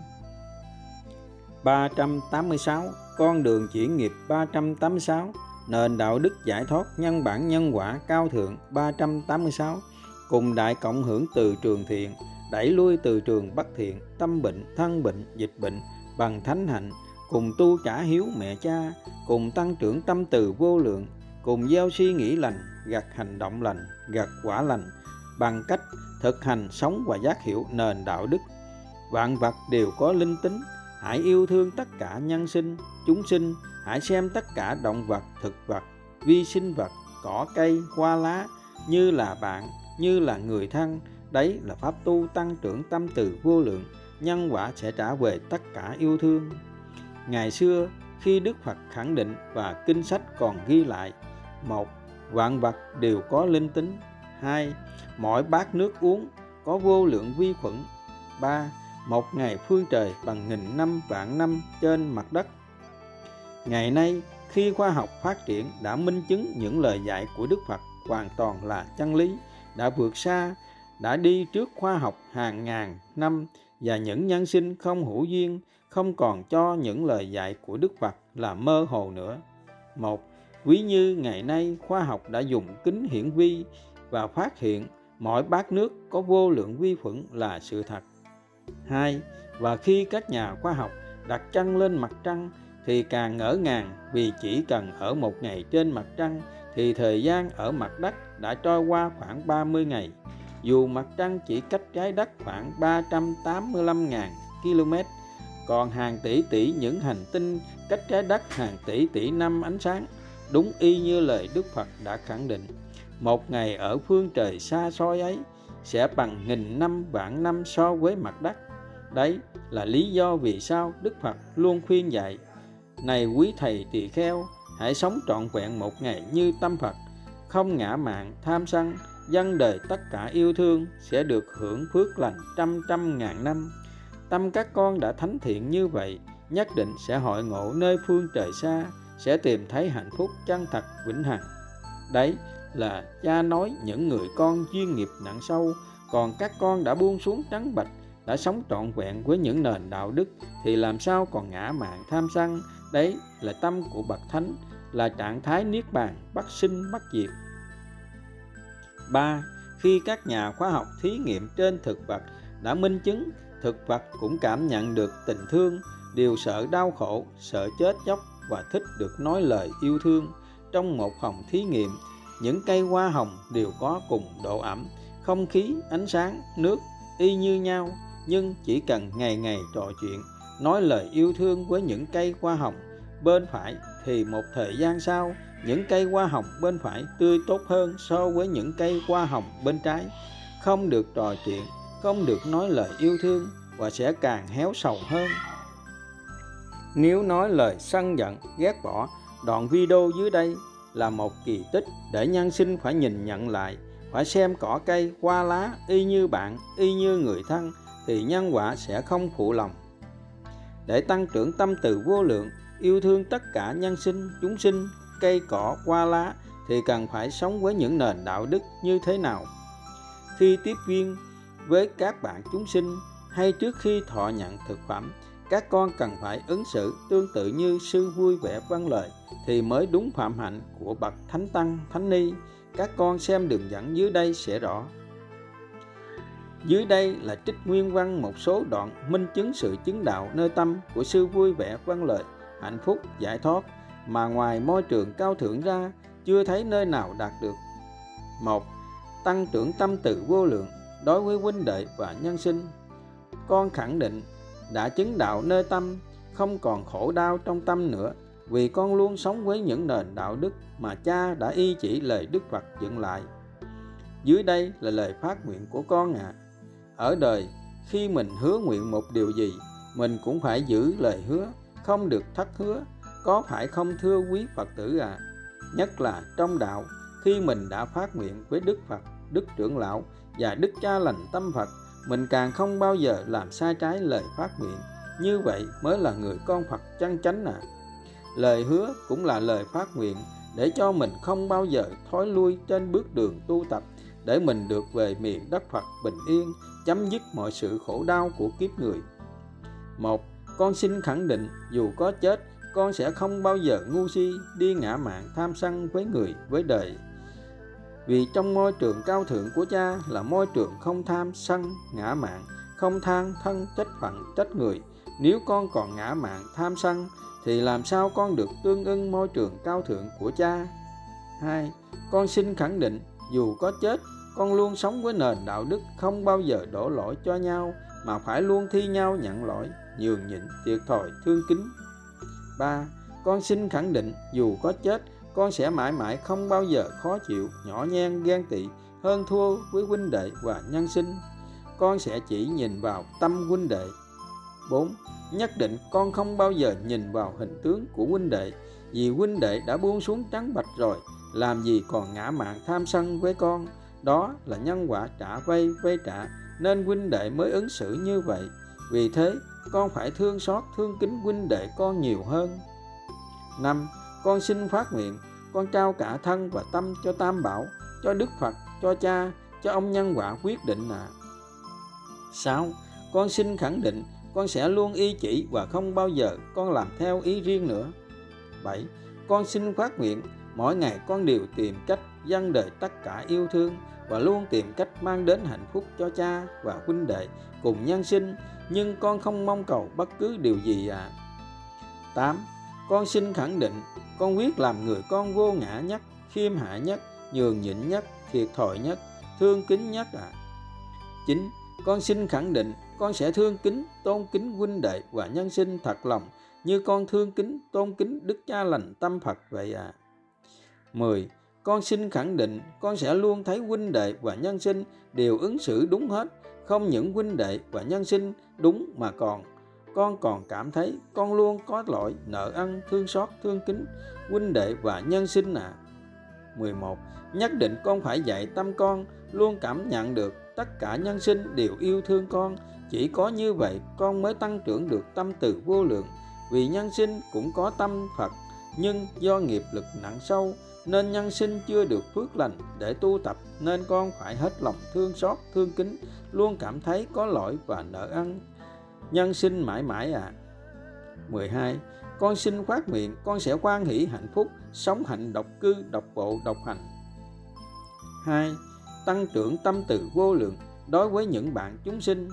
386 con đường chuyển nghiệp 386 nền đạo đức giải thoát nhân bản nhân quả cao thượng 386 cùng đại cộng hưởng từ trường thiện, đẩy lui từ trường bất thiện, tâm bệnh, thân bệnh, dịch bệnh bằng thánh hạnh, cùng tu trả hiếu mẹ cha, cùng tăng trưởng tâm từ vô lượng cùng gieo suy nghĩ lành, gặt hành động lành, gặt quả lành, bằng cách thực hành sống và giác hiểu nền đạo đức. Vạn vật đều có linh tính, hãy yêu thương tất cả nhân sinh, chúng sinh, hãy xem tất cả động vật, thực vật, vi sinh vật, cỏ, cây, hoa lá như là bạn, như là người thân. Đấy là pháp tu tăng trưởng tâm từ vô lượng, nhân quả sẽ trả về tất cả yêu thương. Ngày xưa, khi đức phật khẳng định và kinh sách còn ghi lại một, vạn vật đều có linh tính. Hai, mỗi bát nước uống có vô lượng vi khuẩn. Ba, một ngày phương trời bằng nghìn năm vạn năm trên mặt đất. Ngày nay, khi khoa học phát triển đã minh chứng những lời dạy của đức phật hoàn toàn là chân lý, đã vượt xa, đã đi trước khoa học hàng ngàn năm và những nhân sinh không hữu duyên, không còn cho những lời dạy của đức phật là mơ hồ nữa. Một quý như ngày nay khoa học đã dùng kính hiển vi và phát hiện mỗi bát nước có vô lượng vi khuẩn là sự thật 2. Và khi các nhà khoa học đặt chân lên mặt trăng thì càng ngỡ ngàng vì chỉ cần ở một ngày trên mặt trăng thì thời gian ở mặt đất đã trôi qua khoảng 30 ngày. Dù mặt trăng chỉ cách trái đất khoảng 385.000 km, còn hàng tỷ tỷ những hành tinh cách trái đất hàng tỷ tỷ năm ánh sáng, đúng y như lời Đức Phật đã khẳng định. Một ngày ở phương trời xa xôi ấy sẽ bằng nghìn năm vạn năm so với mặt đất. Đấy là lý do vì sao Đức Phật luôn khuyên dạy Này quý thầy tỳ kheo, hãy sống trọn vẹn một ngày như tâm Phật, không ngã mạng, tham sân, dân đời tất cả yêu thương sẽ được hưởng phước lành trăm trăm ngàn năm. Tâm các con đã thánh thiện như vậy, nhất định sẽ hội ngộ nơi phương trời xa, sẽ tìm thấy hạnh phúc chân thật, vĩnh hằng. Đấy là cha nói những người con chuyên nghiệp nặng sâu, còn các con đã buông xuống trắng bạch đã sống trọn vẹn với những nền đạo đức, thì làm sao còn ngã mạng tham sân? Đấy là tâm của bậc thánh, là trạng thái niết bàn bất sinh bất diệt. Ba, khi các nhà khoa học thí nghiệm trên thực vật đã minh chứng, thực vật cũng cảm nhận được tình thương đều sợ đau khổ, sợ chết chóc và thích được nói lời yêu thương. Trong một phòng thí nghiệm, những cây hoa hồng đều có cùng độ ẩm, không khí, ánh sáng, nước y như nhau, nhưng chỉ cần ngày ngày trò chuyện, nói lời yêu thương với những cây hoa hồng bên phải thì một thời gian sau, những cây hoa hồng bên phải tươi tốt hơn so với những cây hoa hồng bên trái. Không được trò chuyện, không được nói lời yêu thương và sẽ càng héo sầu hơn nếu nói lời sân giận, ghét bỏ, đoạn video dưới đây là một kỳ tích để nhân sinh phải nhìn nhận lại, phải xem cỏ cây, hoa lá y như bạn, y như người thân thì nhân quả sẽ không phụ lòng. Để tăng trưởng tâm từ vô lượng, yêu thương tất cả nhân sinh, chúng sinh, cây cỏ, hoa lá thì cần phải sống với những nền đạo đức như thế nào? Khi tiếp viên với các bạn chúng sinh hay trước khi thọ nhận thực phẩm các con cần phải ứng xử tương tự như sư vui vẻ văn lời thì mới đúng phạm hạnh của bậc thánh tăng, thánh ni. Các con xem đường dẫn dưới đây sẽ rõ. Dưới đây là trích nguyên văn một số đoạn minh chứng sự chứng đạo nơi tâm của sư vui vẻ vâng văn lợi hạnh phúc, giải thoát mà ngoài môi trường cao thượng ra chưa thấy nơi nào đạt được. Một, tăng trưởng tâm tự vô lượng đối với huynh đệ và nhân sinh. Con khẳng định đã chứng đạo nơi tâm, không còn khổ đau trong tâm nữa, vì con luôn sống với những nền đạo đức mà cha đã y chỉ lời Đức Phật dựng lại. dưới đây là lời phát nguyện của con ạ à. ở đời, khi mình hứa nguyện một điều gì, mình cũng phải giữ lời hứa, không được thất hứa, có phải không thưa quý phật tử à nhất là trong đạo, khi mình đã phát nguyện với đức phật, đức trưởng lão và đức cha lành tâm phật mình càng không bao giờ làm sai trái lời phát nguyện như vậy mới là người con phật chân chánh à lời hứa cũng là lời phát nguyện để cho mình không bao giờ thói lui trên bước đường tu tập để mình được về miền đất Phật bình yên, chấm dứt mọi sự khổ đau của kiếp người. Một, con xin khẳng định dù có chết, con sẽ không bao giờ ngu si đi ngã mạng tham sân với người, với đời. Vì trong môi trường cao thượng của cha là môi trường không tham sân, ngã mạng, không than thân trách phận trách người. Nếu con còn ngã mạng tham sân thì làm sao con được tương ưng môi trường cao thượng của cha? hai Con xin khẳng định dù có chết, con luôn sống với nền đạo đức không bao giờ đổ lỗi cho nhau mà phải luôn thi nhau nhận lỗi, nhường nhịn, thiệt thòi, thương kính. ba Con xin khẳng định dù có chết, con sẽ mãi mãi không bao giờ khó chịu, nhỏ nhen, ghen tị, hơn thua với huynh đệ và nhân sinh. Con sẽ chỉ nhìn vào tâm huynh đệ. 4 nhất định con không bao giờ nhìn vào hình tướng của huynh đệ vì huynh đệ đã buông xuống trắng bạch rồi làm gì còn ngã mạn tham sân với con đó là nhân quả trả vay vay trả nên huynh đệ mới ứng xử như vậy vì thế con phải thương xót thương kính huynh đệ con nhiều hơn năm con xin phát nguyện con trao cả thân và tâm cho tam bảo, cho đức phật, cho cha, cho ông nhân quả quyết định à 6. con xin khẳng định, con sẽ luôn y chỉ và không bao giờ con làm theo ý riêng nữa. 7. Con xin phát nguyện, mỗi ngày con đều tìm cách dâng đời tất cả yêu thương và luôn tìm cách mang đến hạnh phúc cho cha và huynh đệ cùng nhân sinh, nhưng con không mong cầu bất cứ điều gì à. 8. Con xin khẳng định con quyết làm người con vô ngã nhất, khiêm hạ nhất, nhường nhịn nhất, thiệt thòi nhất, thương kính nhất à. chín Con xin khẳng định con sẽ thương kính, tôn kính huynh đệ và nhân sinh thật lòng như con thương kính, tôn kính Đức Cha lành tâm Phật vậy à. 10. Con xin khẳng định con sẽ luôn thấy huynh đệ và nhân sinh đều ứng xử đúng hết, không những huynh đệ và nhân sinh đúng mà còn con còn cảm thấy con luôn có lỗi, nợ ân thương xót, thương kính, huynh đệ và nhân sinh à. 11. Nhất định con phải dạy tâm con luôn cảm nhận được tất cả nhân sinh đều yêu thương con chỉ có như vậy con mới tăng trưởng được tâm từ vô lượng vì nhân sinh cũng có tâm phật, nhưng do nghiệp lực nặng sâu, nên nhân sinh chưa được phước lành để tu tập, nên con phải hết lòng thương xót, thương kính, luôn cảm thấy có lỗi và nợ ăn nhân sinh mãi mãi à 12 con xin phát nguyện con sẽ quan hỷ hạnh phúc sống hạnh độc cư độc bộ độc hành 2 tăng trưởng tâm từ vô lượng đối với những bạn chúng sinh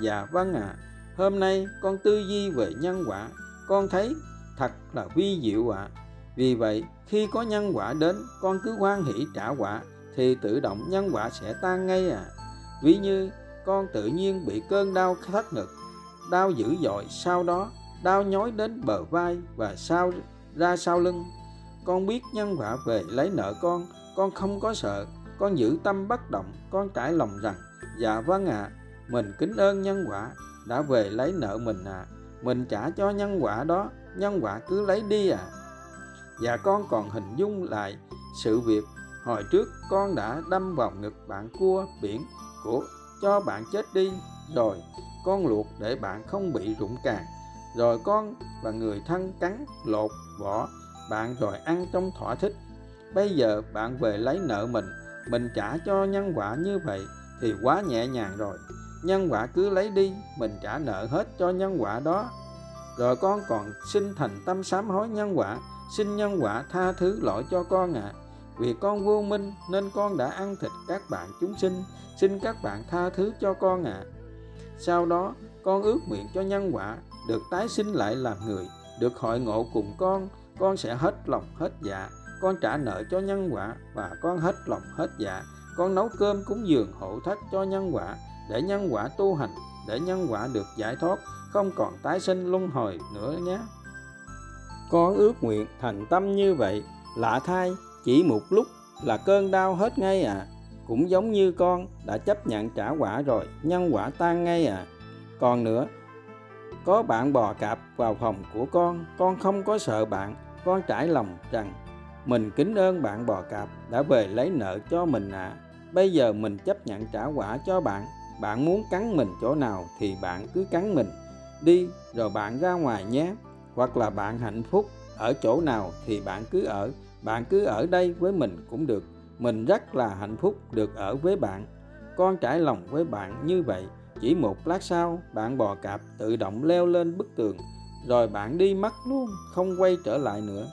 Dạ vâng ạ, à, hôm nay con tư duy về nhân quả, con thấy thật là vi diệu ạ. À. Vì vậy, khi có nhân quả đến, con cứ hoan hỷ trả quả, thì tự động nhân quả sẽ tan ngay à. Ví như con tự nhiên bị cơn đau thắt ngực, đau dữ dội, sau đó đau nhói đến bờ vai và sau ra sau lưng. Con biết nhân quả về lấy nợ con, con không có sợ, con giữ tâm bất động, con trải lòng rằng, dạ vâng ạ, à, mình kính ơn nhân quả đã về lấy nợ mình à mình trả cho nhân quả đó nhân quả cứ lấy đi à và con còn hình dung lại sự việc hồi trước con đã đâm vào ngực bạn cua biển của cho bạn chết đi rồi con luộc để bạn không bị rụng càng rồi con và người thân cắn, lột vỏ bạn rồi ăn trong thỏa thích bây giờ bạn về lấy nợ mình mình trả cho nhân quả như vậy thì quá nhẹ nhàng rồi nhân quả cứ lấy đi, mình trả nợ hết cho nhân quả đó rồi con còn xin thành tâm sám hối nhân quả, xin nhân quả tha thứ lỗi cho con ạ à. vì con vô minh nên con đã ăn thịt các bạn chúng sinh, xin các bạn tha thứ cho con ạ à sau đó, con ước nguyện cho nhân quả, được tái sinh lại làm người, được hội ngộ cùng con con sẽ hết lòng hết dạ. Con trả nợ cho nhân quả và con hết lòng hết dạ. Con nấu cơm cúng dường hộ thất cho nhân quả, để nhân quả tu hành, để nhân quả được giải thoát, không còn tái sinh luân hồi nữa nhé. Con ước nguyện thành tâm như vậy, lạ thay, chỉ một lúc là cơn đau hết ngay à cũng giống như con đã chấp nhận trả quả rồi, nhân quả tan ngay à. Còn nữa, có bạn bò cạp vào phòng của con con không có sợ bạn, con trải lòng rằng mình kính ơn bạn bò cạp đã về lấy nợ cho mình ạ à. bây giờ mình chấp nhận trả quả cho bạn bạn muốn cắn mình chỗ nào thì bạn cứ cắn mình. Đi, rồi bạn ra ngoài nhé. Hoặc là bạn hạnh phúc ở chỗ nào thì bạn cứ ở, bạn cứ ở đây với mình cũng được mình rất là hạnh phúc được ở với bạn. Con trải lòng với bạn như vậy, chỉ một lát sau, bạn bò cạp tự động leo lên bức tường, rồi bạn đi mất luôn, không quay trở lại nữa.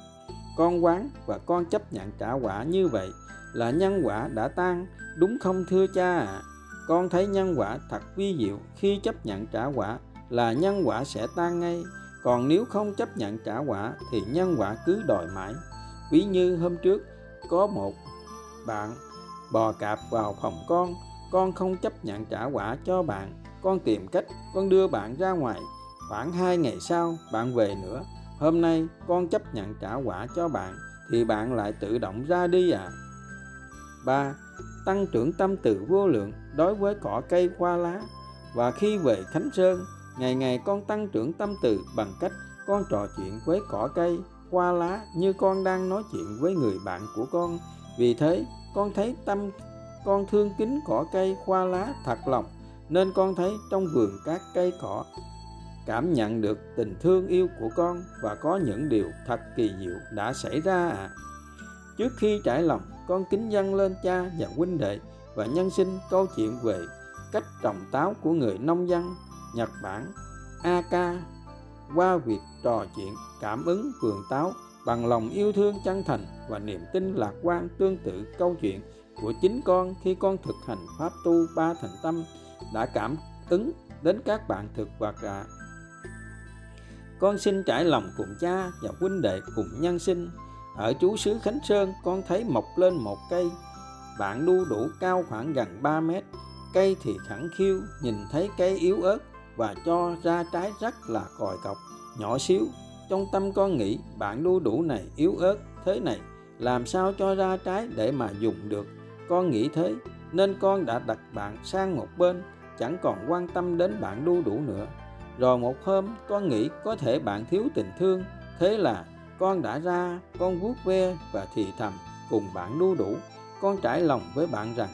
Con quán và con chấp nhận trả quả như vậy là nhân quả đã tan, đúng không thưa cha ạ? À? con thấy nhân quả thật vi diệu, khi chấp nhận trả quả là nhân quả sẽ tan ngay. Còn nếu không chấp nhận trả quả thì nhân quả cứ đòi mãi. Ví như hôm trước, có một bạn. Bò cạp vào phòng con con không chấp nhận trả quả cho bạn. Con tìm cách, con đưa bạn ra ngoài. Khoảng hai ngày sau, bạn về nữa. Hôm nay, con chấp nhận trả quả cho bạn, thì bạn lại tự động ra đi à? Ba, tăng trưởng tâm từ vô lượng đối với cỏ cây hoa lá. Và khi về Khánh Sơn, ngày ngày con tăng trưởng tâm từ bằng cách con trò chuyện với cỏ cây, hoa lá như con đang nói chuyện với người bạn của con. Vì thế con thấy tâm con thương kính cỏ cây hoa lá thật lòng nên con thấy trong vườn các cây cỏ cảm nhận được tình thương yêu của con và có những điều thật kỳ diệu đã xảy ra à. Trước khi trải lòng, con kính dâng lên cha và huynh đệ và nhân sinh câu chuyện về cách trồng táo của người nông dân Nhật Bản AK qua việc trò chuyện cảm ứng vườn táo bằng lòng yêu thương chân thành và niềm tin lạc quan tương tự câu chuyện của chính con khi con thực hành pháp tu ba thành tâm đã cảm ứng đến các bạn thực vật à. Con xin trải lòng cùng cha và huynh đệ cùng nhân sinh. Ở chú xứ Khánh Sơn, con thấy mọc lên một cây. Bạn đu đủ cao khoảng gần 3 mét. Cây thì khẳng khiu nhìn thấy cây yếu ớt và cho ra trái rất là còi cọc, nhỏ xíu. Trong tâm con nghĩ bạn đu đủ này yếu ớt thế này, làm sao cho ra trái để mà dùng được. Con nghĩ thế, nên con đã đặt bạn sang một bên, chẳng còn quan tâm đến bạn đu đủ nữa. Rồi một hôm con nghĩ có thể bạn thiếu tình thương thế là con đã ra con vuốt ve và thì thầm cùng bạn đu đủ. Con trải lòng với bạn rằng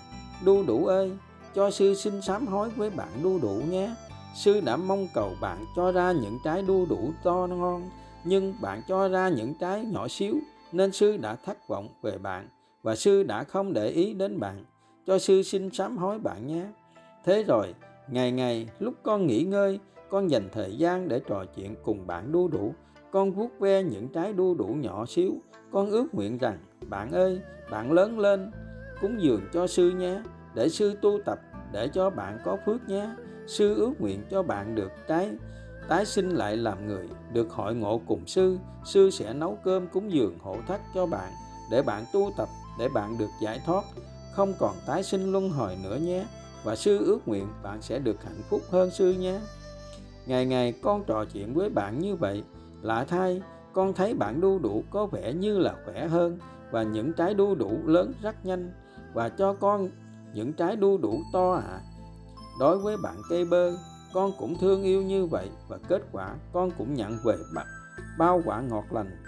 đu đủ ơi cho sư xin sám hối với bạn đu đủ nhé. Sư đã mong cầu bạn cho ra những trái đu đủ to ngon nhưng bạn cho ra những trái nhỏ xíu nên sư đã thất vọng về bạn, và sư đã không để ý đến bạn. Cho sư xin sám hối bạn nhé. Thế rồi, ngày ngày, lúc con nghỉ ngơi, con dành thời gian để trò chuyện cùng bạn đu đủ. Con vuốt ve những trái đu đủ nhỏ xíu. Con ước nguyện rằng, bạn ơi, bạn lớn lên, cúng dường cho sư nhé, để sư tu tập, để cho bạn có phước nhé. Sư ước nguyện cho bạn được trái tái sinh lại làm người, được hội ngộ cùng sư sư sẽ nấu cơm cúng dường hộ thắt cho bạn, để bạn tu tập, để bạn được giải thoát không còn tái sinh luân hồi nữa nhé, và sư ước nguyện bạn sẽ được hạnh phúc hơn sư nhé ngày ngày con trò chuyện với bạn như vậy, lạ thay, con thấy bạn đu đủ có vẻ như là khỏe hơn, và những trái đu đủ lớn rất nhanh, và cho con những trái đu đủ to ạ à. đối với bạn cây bơ con cũng thương yêu như vậy và kết quả con cũng nhận về mặt bao quả ngọt lành.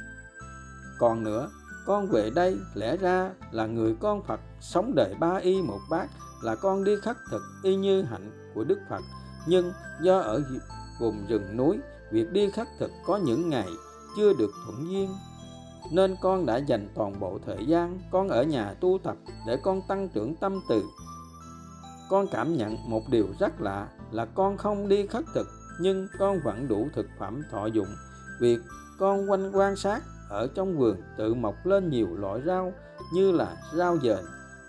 Còn nữa, con về đây lẽ ra là người con Phật sống đời ba y một bát là con đi khắc thực y như hạnh của Đức Phật. Nhưng do ở vùng rừng núi, việc đi khắc thực có những ngày chưa được thuận duyên, nên con đã dành toàn bộ thời gian con ở nhà tu tập để con tăng trưởng tâm từ. Con cảm nhận một điều rất lạ là con không đi khất thực, nhưng con vẫn đủ thực phẩm thọ dụng. Việc con quanh quan sát ở trong vườn tự mọc lên nhiều loại rau như là rau dền,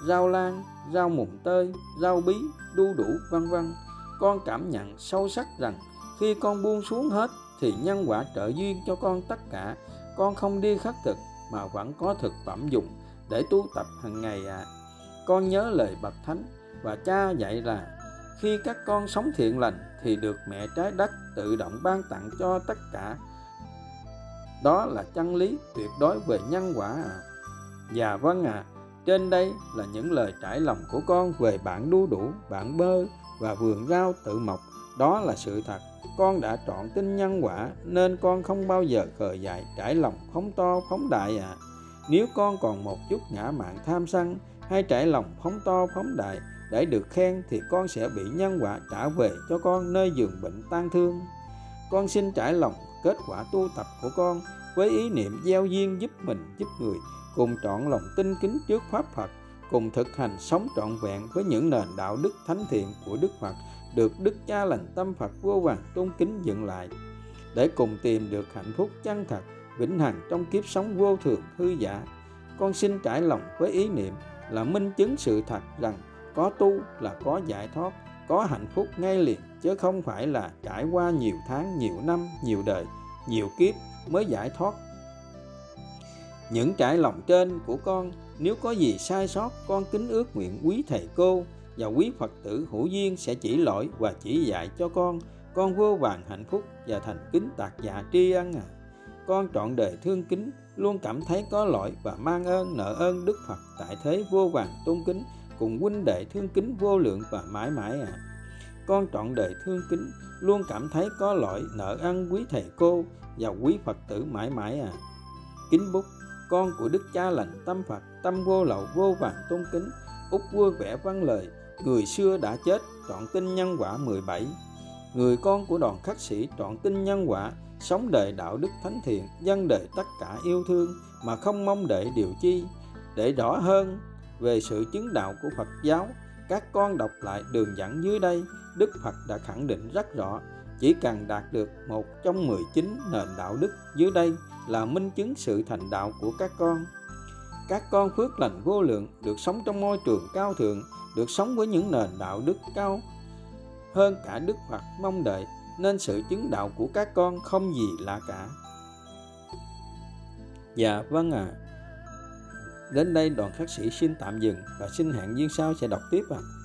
rau lan, rau mùng tơi, rau bí, đu đủ, vân vân. Con cảm nhận sâu sắc rằng khi con buông xuống hết thì nhân quả trợ duyên cho con tất cả. Con không đi khất thực mà vẫn có thực phẩm dùng để tu tập hàng ngày à. Con nhớ lời bậc thánh và cha dạy là khi các con sống thiện lành thì được mẹ trái đất tự động ban tặng cho tất cả. Đó là chân lý tuyệt đối về nhân quả à. Và vâng à trên đây là những lời trải lòng của con về bạn đu đủ, bạn bơ và vườn rau tự mọc. Đó là sự thật, con đã chọn tin nhân quả nên con không bao giờ khờ dại trải lòng phóng to, phóng đại à. Nếu con còn một chút ngã mạn tham sân hay trải lòng phóng to, phóng đại để được khen thì con sẽ bị nhân quả trả về cho con nơi giường bệnh tan thương. Con xin trải lòng kết quả tu tập của con với ý niệm gieo duyên giúp mình, giúp người, cùng trọn lòng tin kính trước pháp Phật, cùng thực hành sống trọn vẹn với những nền đạo đức thánh thiện của Đức Phật, được Đức Cha lành tâm Phật vô vàng tôn kính dựng lại. Để cùng tìm được hạnh phúc chân thật, vĩnh hằng trong kiếp sống vô thường, hư giả, con xin trải lòng với ý niệm là minh chứng sự thật rằng có tu là có giải thoát, có hạnh phúc ngay liền, chứ không phải là trải qua nhiều tháng, nhiều năm, nhiều đời, nhiều kiếp mới giải thoát. Những trải lòng trên của con, nếu có gì sai sót, con kính ước nguyện quý thầy cô và quý phật tử hữu duyên sẽ chỉ lỗi và chỉ dạy cho con. Con vô vàng hạnh phúc và thành kính tạc dạ tri ân à con trọn đời thương kính, luôn cảm thấy có lỗi và mang ơn nợ ơn đức phật tại thế vô vàng tôn kính cùng huynh đệ thương kính vô lượng và mãi mãi à. Con trọn đời thương kính, luôn cảm thấy có lỗi, nợ ân quý thầy cô và quý phật tử mãi mãi à. Kính bút, con của đức cha lành tâm phật, tâm vô lậu, vô vàng tôn kính, út vua vẽ văn lời, người xưa đã chết, trọn tin nhân quả 17 người con của đoàn khắc sĩ, trọn tin nhân quả, sống đời đạo đức thánh thiện dân đời tất cả yêu thương mà không mong đợi điều chi, để rõ hơn về sự chứng đạo của Phật giáo, các con đọc lại đường dẫn dưới đây, Đức Phật đã khẳng định rất rõ, chỉ cần đạt được một trong 19 nền đạo đức dưới đây là minh chứng sự thành đạo của các con các con phước lành vô lượng, được sống trong môi trường cao thượng, được sống với những nền đạo đức cao hơn cả Đức Phật mong đợi, nên sự chứng đạo của các con không gì lạ cả. Dạ vâng ạ. À. Đến đây đoàn khắc sĩ xin tạm dừng và xin hẹn duyên sau sẽ đọc tiếp ạ. À.